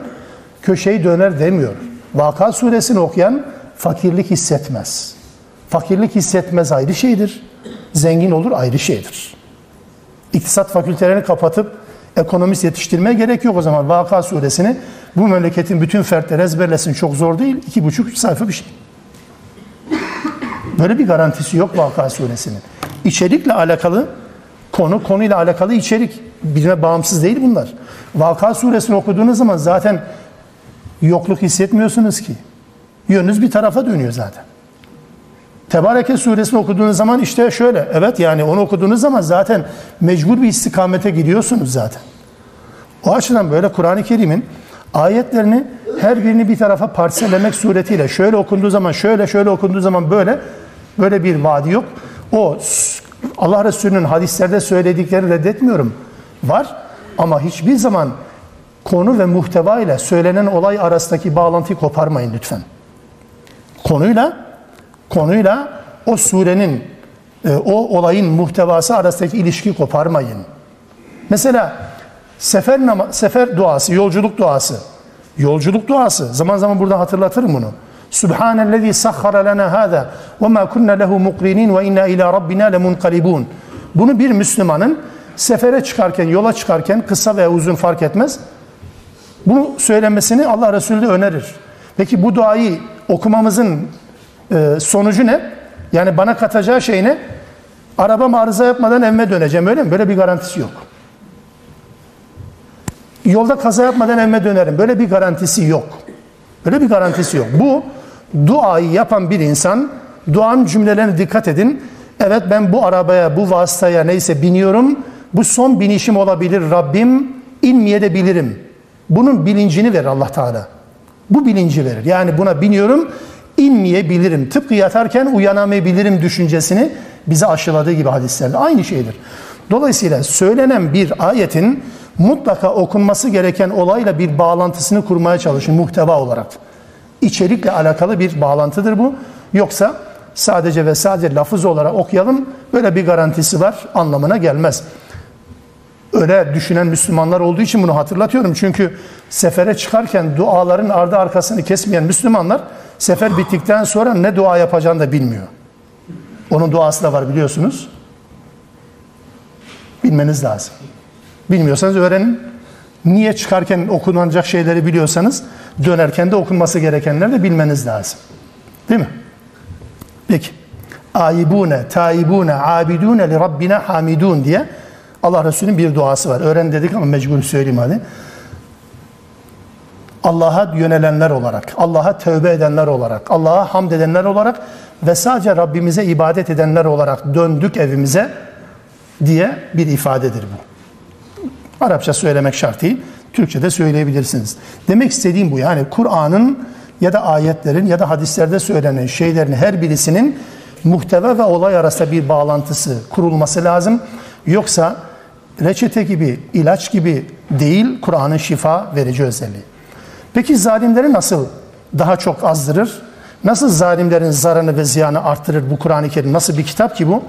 köşeyi döner demiyor. Vaka suresini okuyan fakirlik hissetmez. Fakirlik hissetmez ayrı şeydir. Zengin olur ayrı şeydir. İktisat fakültelerini kapatıp ekonomist yetiştirmeye gerek yok o zaman. Vaka suresini bu memleketin bütün fertleri ezberlesin çok zor değil. iki buçuk üç sayfa bir şey. Böyle bir garantisi yok Vaka suresinin. İçerikle alakalı konu, konuyla alakalı içerik. Birine bağımsız değil bunlar. Vaka suresini okuduğunuz zaman zaten yokluk hissetmiyorsunuz ki. Yönünüz bir tarafa dönüyor zaten. Tebareke suresini okuduğunuz zaman işte şöyle. Evet yani onu okuduğunuz zaman zaten mecbur bir istikamete gidiyorsunuz zaten. O açıdan böyle Kur'an-ı Kerim'in ayetlerini her birini bir tarafa parsellemek suretiyle şöyle okunduğu zaman şöyle şöyle okunduğu zaman böyle böyle bir vaadi yok. O Allah Resulü'nün hadislerde söylediklerini reddetmiyorum. Var ama hiçbir zaman konu ve muhteva ile söylenen olay arasındaki bağlantıyı koparmayın lütfen. Konuyla konuyla o surenin e, o olayın muhtevası arasındaki ilişki koparmayın. Mesela sefer nama, sefer duası, yolculuk duası. Yolculuk duası. Zaman zaman burada hatırlatırım bunu. Subhanellezi sahhara lana hada ve ma kunna lehu muqrinin ve inna ila rabbina lemunqalibun. Bunu bir Müslümanın sefere çıkarken, yola çıkarken kısa veya uzun fark etmez. Bunu söylemesini Allah Resulü de önerir. Peki bu duayı okumamızın e, sonucu ne? Yani bana katacağı şey ne? Arabam arıza yapmadan evime döneceğim öyle mi? Böyle bir garantisi yok. Yolda kaza yapmadan evime dönerim. Böyle bir garantisi yok. Böyle bir garantisi yok. Bu duayı yapan bir insan duanın cümlelerine dikkat edin. Evet ben bu arabaya, bu vasıtaya neyse biniyorum. Bu son binişim olabilir Rabbim. inmeye de bilirim. Bunun bilincini verir Allah Teala. Bu bilinci verir. Yani buna biniyorum, inmeyebilirim. Tıpkı yatarken uyanamayabilirim düşüncesini bize aşıladığı gibi hadislerde. Aynı şeydir. Dolayısıyla söylenen bir ayetin mutlaka okunması gereken olayla bir bağlantısını kurmaya çalışın muhteva olarak. İçerikle alakalı bir bağlantıdır bu. Yoksa sadece ve sadece lafız olarak okuyalım böyle bir garantisi var anlamına gelmez. Öyle düşünen Müslümanlar olduğu için bunu hatırlatıyorum. Çünkü sefere çıkarken duaların ardı arkasını kesmeyen Müslümanlar sefer bittikten sonra ne dua yapacağını da bilmiyor. Onun duası da var biliyorsunuz. Bilmeniz lazım. Bilmiyorsanız öğrenin. Niye çıkarken okunacak şeyleri biliyorsanız dönerken de okunması gerekenleri de bilmeniz lazım. Değil mi? Peki. Aibune, taibune, abidune li rabbina hamidun diye Allah Resulü'nün bir duası var. Öğren dedik ama mecbur söyleyeyim hadi. Allah'a yönelenler olarak, Allah'a tövbe edenler olarak, Allah'a hamd edenler olarak ve sadece Rabbimize ibadet edenler olarak döndük evimize diye bir ifadedir bu. Arapça söylemek şart değil. Türkçe'de söyleyebilirsiniz. Demek istediğim bu yani Kur'an'ın ya da ayetlerin ya da hadislerde söylenen şeylerin her birisinin muhteva ve olay arasında bir bağlantısı kurulması lazım. Yoksa reçete gibi, ilaç gibi değil Kur'an'ın şifa verici özelliği. Peki zalimleri nasıl daha çok azdırır? Nasıl zalimlerin zararını ve ziyanı arttırır bu Kur'an-ı Kerim? Nasıl bir kitap ki bu?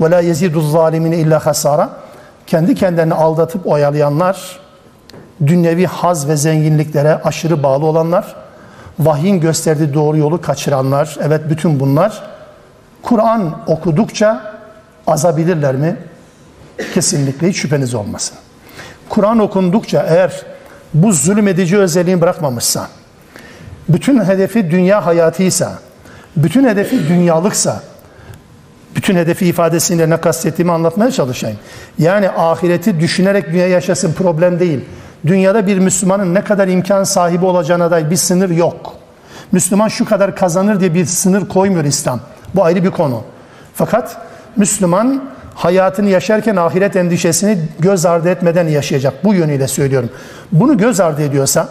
وَلَا يَزِيدُ الظَّالِمِينَ illa hasara kendi kendilerini aldatıp oyalayanlar dünyevi haz ve zenginliklere aşırı bağlı olanlar, vahyin gösterdiği doğru yolu kaçıranlar, evet bütün bunlar Kur'an okudukça azabilirler mi? Kesinlikle hiç şüpheniz olmasın. Kur'an okundukça eğer bu zulmedici özelliğini bırakmamışsa, bütün hedefi dünya hayatıysa, bütün hedefi dünyalıksa, bütün hedefi ifadesiyle ne kastettiğimi anlatmaya çalışayım. Yani ahireti düşünerek dünya yaşasın problem değil. Dünyada bir Müslümanın ne kadar imkan sahibi olacağına dair bir sınır yok. Müslüman şu kadar kazanır diye bir sınır koymuyor İslam. Bu ayrı bir konu. Fakat Müslüman hayatını yaşarken ahiret endişesini göz ardı etmeden yaşayacak. Bu yönüyle söylüyorum. Bunu göz ardı ediyorsa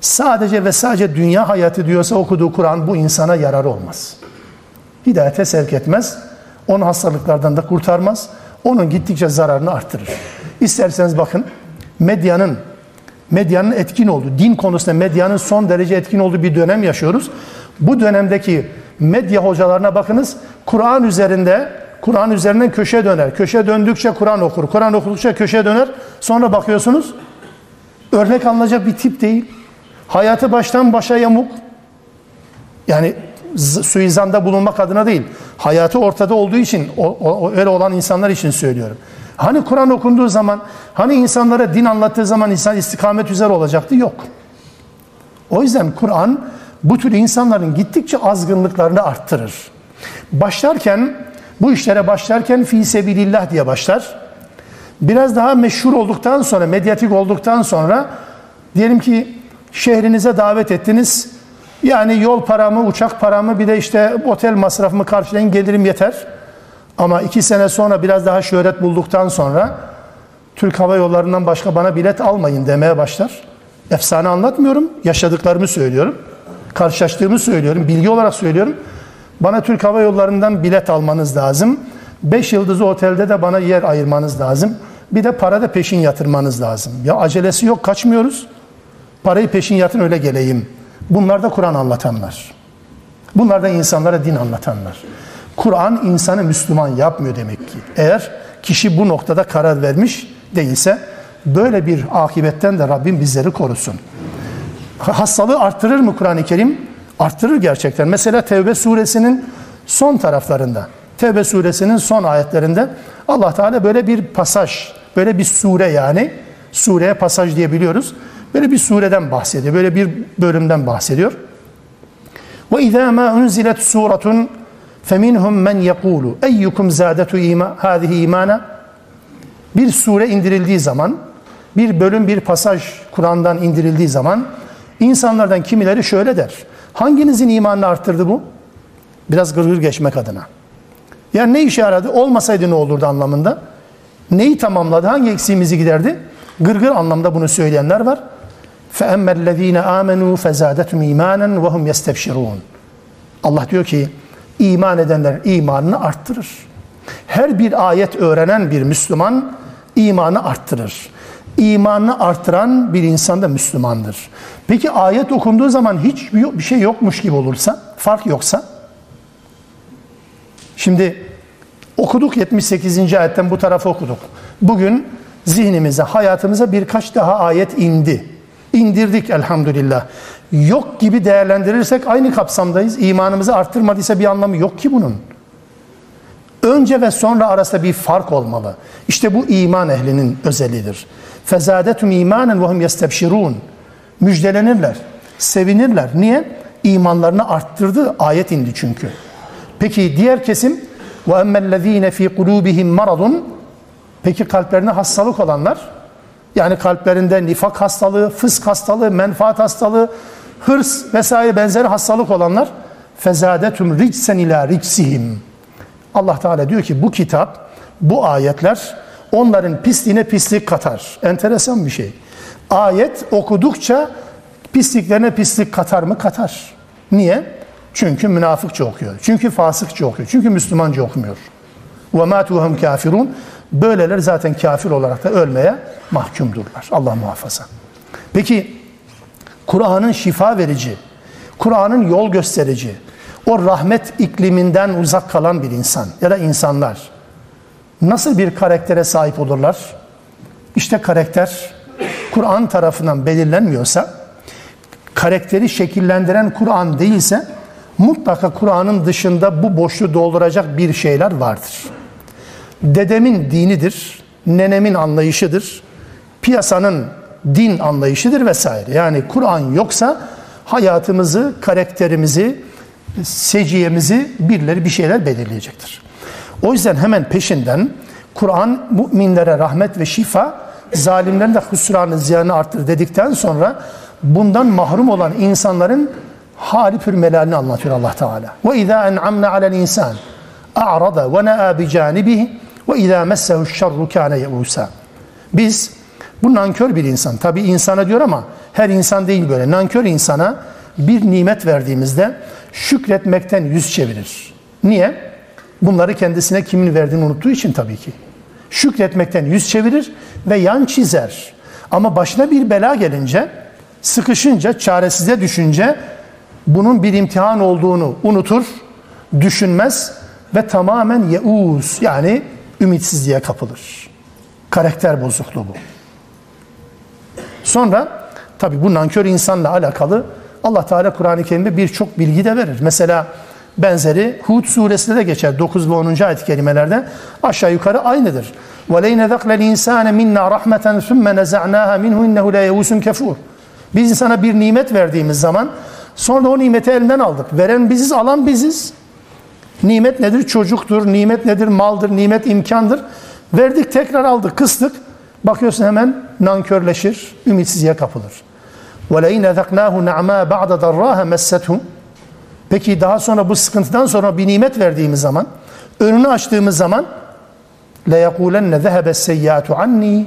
sadece ve sadece dünya hayatı diyorsa okuduğu Kur'an bu insana yarar olmaz. Hidayete sevk etmez. Onu hastalıklardan da kurtarmaz. Onun gittikçe zararını arttırır. İsterseniz bakın medyanın medyanın etkin olduğu, din konusunda medyanın son derece etkin olduğu bir dönem yaşıyoruz. Bu dönemdeki medya hocalarına bakınız. Kur'an üzerinde Kur'an üzerinden köşe döner. Köşe döndükçe Kur'an okur. Kur'an okudukça köşe döner. Sonra bakıyorsunuz örnek alınacak bir tip değil. Hayatı baştan başa yamuk. Yani suizanda bulunmak adına değil. Hayatı ortada olduğu için o, o, öyle olan insanlar için söylüyorum. Hani Kur'an okunduğu zaman, hani insanlara din anlattığı zaman insan istikamet üzere olacaktı? Yok. O yüzden Kur'an bu tür insanların gittikçe azgınlıklarını arttırır. Başlarken, bu işlere başlarken fi sebilillah diye başlar. Biraz daha meşhur olduktan sonra, medyatik olduktan sonra diyelim ki şehrinize davet ettiniz. Yani yol paramı, uçak paramı bir de işte otel masrafımı karşılayın gelirim yeter. Ama iki sene sonra biraz daha şöhret bulduktan sonra Türk Hava Yolları'ndan başka bana bilet almayın demeye başlar. Efsane anlatmıyorum, yaşadıklarımı söylüyorum. Karşılaştığımı söylüyorum, bilgi olarak söylüyorum. Bana Türk Hava Yolları'ndan bilet almanız lazım. Beş yıldızlı otelde de bana yer ayırmanız lazım. Bir de para da peşin yatırmanız lazım. Ya acelesi yok, kaçmıyoruz. Parayı peşin yatın öyle geleyim. Bunlar da Kur'an anlatanlar. Bunlar da insanlara din anlatanlar. Kur'an insanı Müslüman yapmıyor demek ki. Eğer kişi bu noktada karar vermiş değilse böyle bir akibetten de Rabbim bizleri korusun. Hastalığı arttırır mı Kur'an-ı Kerim? arttırır gerçekten. Mesela Tevbe suresinin son taraflarında, Tevbe suresinin son ayetlerinde Allah Teala böyle bir pasaj, böyle bir sure yani, sureye pasaj diye biliyoruz. Böyle bir sureden bahsediyor, böyle bir bölümden bahsediyor. Ve izâ mâ unzilet suretun feminhum men yekulu eyyukum zâdetu ima, hâzihi imana bir sure indirildiği zaman, bir bölüm, bir pasaj Kur'an'dan indirildiği zaman insanlardan kimileri şöyle der. Hanginizin imanını arttırdı bu? Biraz gırgır geçmek adına. Yani ne işe yaradı? Olmasaydı ne olurdu anlamında. Neyi tamamladı? Hangi eksiğimizi giderdi? Gırgır anlamda bunu söyleyenler var. فَاَمَّا الَّذ۪ينَ آمَنُوا فَزَادَتُمْ اِيمَانًا وَهُمْ يَسْتَبْشِرُونَ Allah diyor ki iman edenler imanını arttırır. Her bir ayet öğrenen bir Müslüman imanı arttırır. İmanını arttıran bir insan da Müslümandır. Peki ayet okunduğu zaman hiç bir şey yokmuş gibi olursa, fark yoksa? Şimdi okuduk 78. ayetten bu tarafa okuduk. Bugün zihnimize, hayatımıza birkaç daha ayet indi. İndirdik elhamdülillah. Yok gibi değerlendirirsek aynı kapsamdayız. İmanımızı arttırmadıysa bir anlamı yok ki bunun. Önce ve sonra arasında bir fark olmalı. İşte bu iman ehlinin özelliğidir. Fezadetum imanen ve hum yestebşirun. Müjdelenirler, sevinirler. Niye? İmanlarını arttırdı. Ayet indi çünkü. Peki diğer kesim ve emmellezine fi kulubihim maradun. Peki kalplerine hastalık olanlar yani kalplerinde nifak hastalığı, fısk hastalığı, menfaat hastalığı, hırs vesaire benzeri hastalık olanlar fezadetum ricsen ila ricsihim. Allah Teala diyor ki bu kitap, bu ayetler onların pisliğine pislik katar. Enteresan bir şey. Ayet okudukça pisliklerine pislik katar mı? Katar. Niye? Çünkü münafıkça okuyor. Çünkü fasıkça okuyor. Çünkü Müslümanca okumuyor. وَمَا تُوهُمْ kafirun. Böyleler zaten kafir olarak da ölmeye mahkumdurlar. Allah muhafaza. Peki Kur'an'ın şifa verici, Kur'an'ın yol gösterici, o rahmet ikliminden uzak kalan bir insan ya da insanlar nasıl bir karaktere sahip olurlar? İşte karakter Kur'an tarafından belirlenmiyorsa, karakteri şekillendiren Kur'an değilse mutlaka Kur'an'ın dışında bu boşluğu dolduracak bir şeyler vardır. Dedemin dinidir, nenemin anlayışıdır, piyasanın din anlayışıdır vesaire. Yani Kur'an yoksa hayatımızı, karakterimizi, seciyemizi birileri bir şeyler belirleyecektir. O yüzden hemen peşinden Kur'an müminlere rahmet ve şifa, zalimlerin de husranı ziyanı arttır dedikten sonra bundan mahrum olan insanların hali pürmelalini anlatıyor Allah Teala. Ve izâ en'amna alel insan a'rada ve ne'a bi canibihi ve izâ messehu şerru kâne ye'ûsâ. Biz bu nankör bir insan. Tabi insana diyor ama her insan değil böyle. Nankör insana bir nimet verdiğimizde şükretmekten yüz çevirir. Niye? Bunları kendisine kimin verdiğini unuttuğu için tabii ki. Şükretmekten yüz çevirir ve yan çizer. Ama başına bir bela gelince, sıkışınca, çaresize düşünce bunun bir imtihan olduğunu unutur, düşünmez ve tamamen yeuz yani ümitsizliğe kapılır. Karakter bozukluğu bu. Sonra tabi bu nankör insanla alakalı Allah Teala Kur'an-ı Kerim'de birçok bilgi de verir. Mesela benzeri Hud suresinde de geçer 9 ve 10. ayet-i kerimelerde aşağı yukarı aynıdır. وَلَيْنَ ذَقْلَ الْاِنْسَانَ مِنَّا رَحْمَةً ثُمَّ نَزَعْنَاهَا مِنْهُ اِنَّهُ لَا يَوُسٌ كَفُورٌ Biz insana bir nimet verdiğimiz zaman sonra o nimeti elinden aldık. Veren biziz, alan biziz. Nimet nedir? Çocuktur. Nimet nedir? Maldır. Nimet imkandır. Verdik tekrar aldık, kıstık. Bakıyorsun hemen nankörleşir, ümitsizliğe kapılır. وَلَيْنَ ذَقْنَاهُ نَعْمَا بَعْدَ دَرَّاهَ مَسَّتْهُ Peki daha sonra bu sıkıntıdan sonra bir nimet verdiğimiz zaman, önünü açtığımız zaman لَيَقُولَنَّ ذَهَبَ السَّيَّاتُ عَنِّي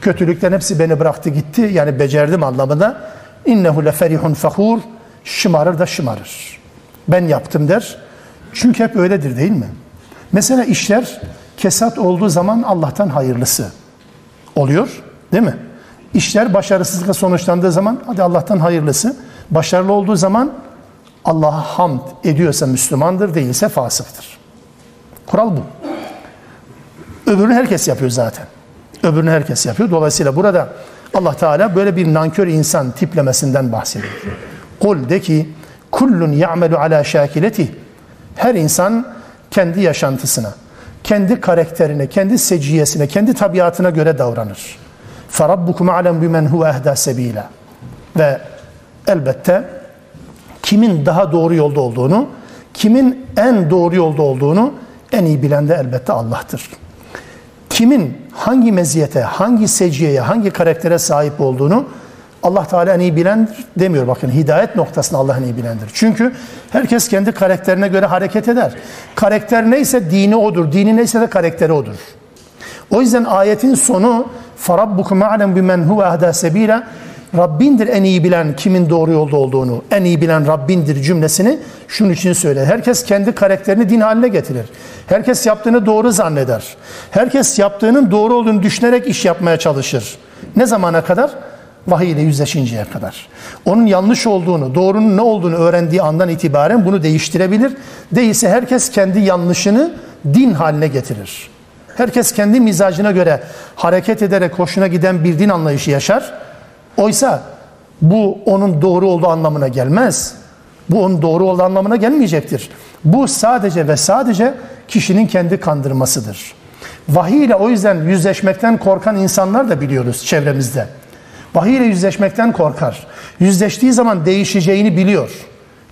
Kötülükten hepsi beni bıraktı gitti. Yani becerdim anlamında. İnnehu leferihun fahur. Şımarır da şımarır. Ben yaptım der. Çünkü hep öyledir değil mi? Mesela işler kesat olduğu zaman Allah'tan hayırlısı oluyor. Değil mi? İşler başarısızlıkla sonuçlandığı zaman hadi Allah'tan hayırlısı. Başarılı olduğu zaman Allah'a hamd ediyorsa Müslümandır, değilse fasıktır. Kural bu. Öbürünü herkes yapıyor zaten. Öbürünü herkes yapıyor. Dolayısıyla burada Allah Teala böyle bir nankör insan tiplemesinden bahsediyor. Kul de ki kullun ya'melu ala şakileti. Her insan kendi yaşantısına, kendi karakterine, kendi seciyesine, kendi tabiatına göre davranır. Farabbukum alem bimen huve ehda sebila. Ve elbette kimin daha doğru yolda olduğunu, kimin en doğru yolda olduğunu en iyi bilen de elbette Allah'tır. Kimin hangi meziyete, hangi seciyeye, hangi karaktere sahip olduğunu Allah Teala en iyi bilendir demiyor. Bakın hidayet noktasında Allah en iyi bilendir. Çünkü herkes kendi karakterine göre hareket eder. Karakter neyse dini odur. Dini neyse de karakteri odur. O yüzden ayetin sonu فَرَبُّكُمْ عَلَمْ بِمَنْ هُوَ اَهْدَى سَب۪يلًا Rabbindir en iyi bilen kimin doğru yolda olduğunu, en iyi bilen Rabbindir cümlesini şunun için söyler. Herkes kendi karakterini din haline getirir. Herkes yaptığını doğru zanneder. Herkes yaptığının doğru olduğunu düşünerek iş yapmaya çalışır. Ne zamana kadar? Vahiy ile yüzleşinceye kadar. Onun yanlış olduğunu, doğrunun ne olduğunu öğrendiği andan itibaren bunu değiştirebilir. Değilse herkes kendi yanlışını din haline getirir. Herkes kendi mizacına göre hareket ederek hoşuna giden bir din anlayışı yaşar. Oysa bu onun doğru olduğu anlamına gelmez. Bu onun doğru olduğu anlamına gelmeyecektir. Bu sadece ve sadece kişinin kendi kandırmasıdır. Vahiy ile o yüzden yüzleşmekten korkan insanlar da biliyoruz çevremizde. Vahiy ile yüzleşmekten korkar. Yüzleştiği zaman değişeceğini biliyor.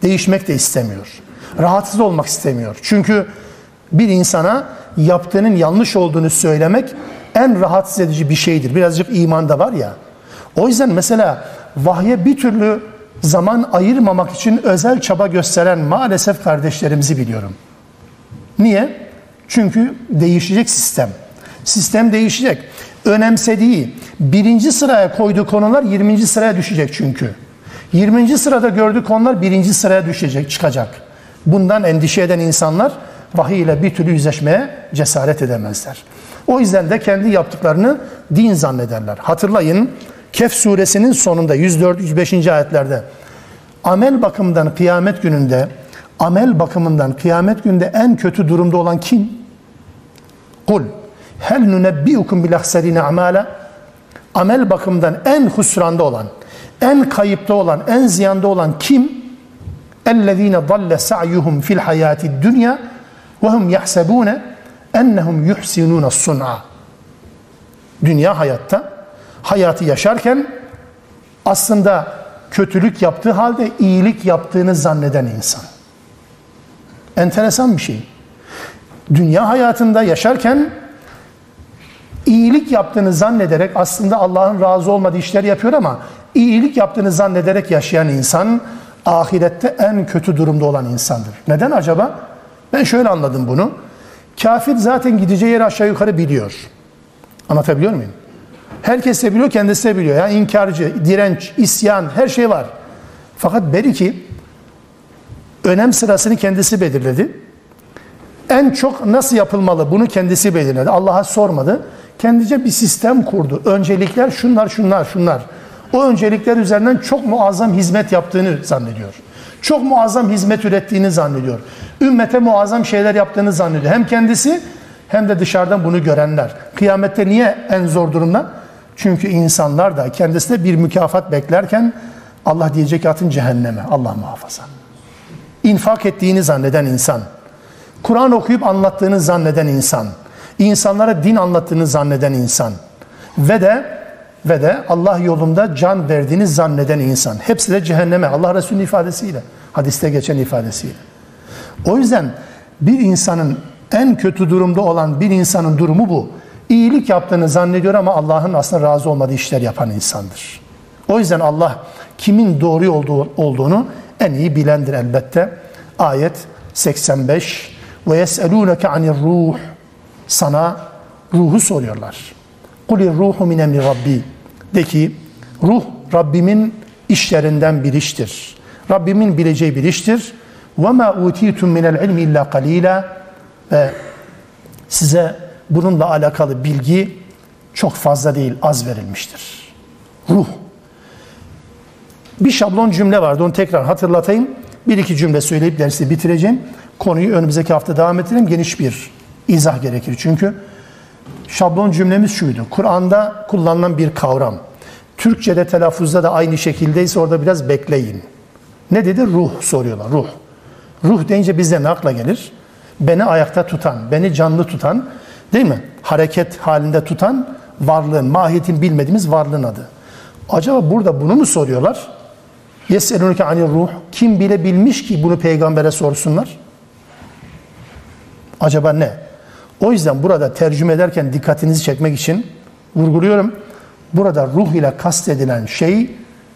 Değişmek de istemiyor. Rahatsız olmak istemiyor. Çünkü bir insana yaptığının yanlış olduğunu söylemek en rahatsız edici bir şeydir. Birazcık imanda var ya. O yüzden mesela vahye bir türlü zaman ayırmamak için özel çaba gösteren maalesef kardeşlerimizi biliyorum. Niye? Çünkü değişecek sistem. Sistem değişecek. Önemsediği, birinci sıraya koyduğu konular 20. sıraya düşecek çünkü. 20. sırada gördüğü konular birinci sıraya düşecek, çıkacak. Bundan endişe eden insanlar vahiy ile bir türlü yüzleşmeye cesaret edemezler. O yüzden de kendi yaptıklarını din zannederler. Hatırlayın Kehf suresinin sonunda 104-105. ayetlerde amel bakımından kıyamet gününde amel bakımından kıyamet günde en kötü durumda olan kim? Kul hel nunebbiukum bil ahserine amala amel bakımından en husranda olan en kayıpta olan en ziyanda olan kim? Ellezine dalle sa'yuhum fil hayati dünya ve hum yahsebune ennehum yuhsinuna sun'a dünya hayatta hayatı yaşarken aslında kötülük yaptığı halde iyilik yaptığını zanneden insan. Enteresan bir şey. Dünya hayatında yaşarken iyilik yaptığını zannederek aslında Allah'ın razı olmadığı işler yapıyor ama iyilik yaptığını zannederek yaşayan insan ahirette en kötü durumda olan insandır. Neden acaba? Ben şöyle anladım bunu. Kafir zaten gideceği yeri aşağı yukarı biliyor. Anlatabiliyor muyum? Herkes de biliyor, kendisi de biliyor. Yani inkarcı, direnç, isyan, her şey var. Fakat belki önem sırasını kendisi belirledi. En çok nasıl yapılmalı bunu kendisi belirledi. Allah'a sormadı. Kendice bir sistem kurdu. Öncelikler şunlar, şunlar, şunlar. O öncelikler üzerinden çok muazzam hizmet yaptığını zannediyor. Çok muazzam hizmet ürettiğini zannediyor. Ümmete muazzam şeyler yaptığını zannediyor. Hem kendisi hem de dışarıdan bunu görenler. Kıyamette niye en zor durumda? Çünkü insanlar da kendisine bir mükafat beklerken Allah diyecek atın cehenneme. Allah muhafaza. İnfak ettiğini zanneden insan. Kur'an okuyup anlattığını zanneden insan. insanlara din anlattığını zanneden insan. Ve de ve de Allah yolunda can verdiğini zanneden insan. Hepsi de cehenneme. Allah Resulü'nün ifadesiyle. Hadiste geçen ifadesiyle. O yüzden bir insanın en kötü durumda olan bir insanın durumu bu. İyilik yaptığını zannediyor ama Allah'ın aslında razı olmadığı işler yapan insandır. O yüzden Allah kimin doğru olduğu, olduğunu en iyi bilendir elbette. Ayet 85 ve yeselûneke anir ruh sana ruhu soruyorlar. Kulir ruhu min emri rabbi. De ki ruh Rabbimin işlerinden bir iştir. Rabbimin bileceği bir iştir. Ve ma utitum minel ilmi illa qalila ve size bununla alakalı bilgi çok fazla değil, az verilmiştir. Ruh. Bir şablon cümle vardı, onu tekrar hatırlatayım. Bir iki cümle söyleyip dersi bitireceğim. Konuyu önümüzdeki hafta devam ettirelim. Geniş bir izah gerekir çünkü. Şablon cümlemiz şuydu. Kur'an'da kullanılan bir kavram. Türkçe'de telaffuzda da aynı şekildeyse orada biraz bekleyin. Ne dedi? Ruh soruyorlar. Ruh. Ruh deyince bize ne akla gelir? Beni ayakta tutan, beni canlı tutan, değil mi? Hareket halinde tutan varlığın, mahiyetin bilmediğimiz varlığın adı. Acaba burada bunu mu soruyorlar? Yeselunke anir ruh. Kim bile bilmiş ki bunu peygambere sorsunlar? Acaba ne? O yüzden burada tercüme ederken dikkatinizi çekmek için vurguluyorum. Burada ruh ile kastedilen şey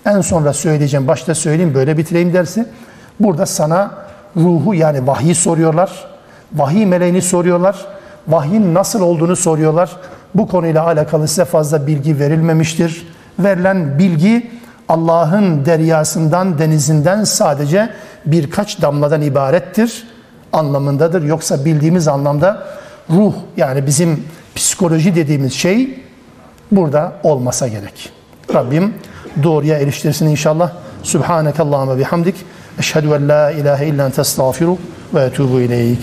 en sonra söyleyeceğim, başta söyleyeyim böyle bitireyim dersi. Burada sana ruhu yani vahyi soruyorlar. Vahiy meleğini soruyorlar. Vahyin nasıl olduğunu soruyorlar. Bu konuyla alakalı size fazla bilgi verilmemiştir. Verilen bilgi Allah'ın deryasından, denizinden sadece birkaç damladan ibarettir anlamındadır. Yoksa bildiğimiz anlamda ruh yani bizim psikoloji dediğimiz şey burada olmasa gerek. Rabbim doğruya eriştirsin inşallah. Subhaneke Allahümme bihamdik. Eşhedü en la ilahe illa ente estağfiru ve etubu ileyk.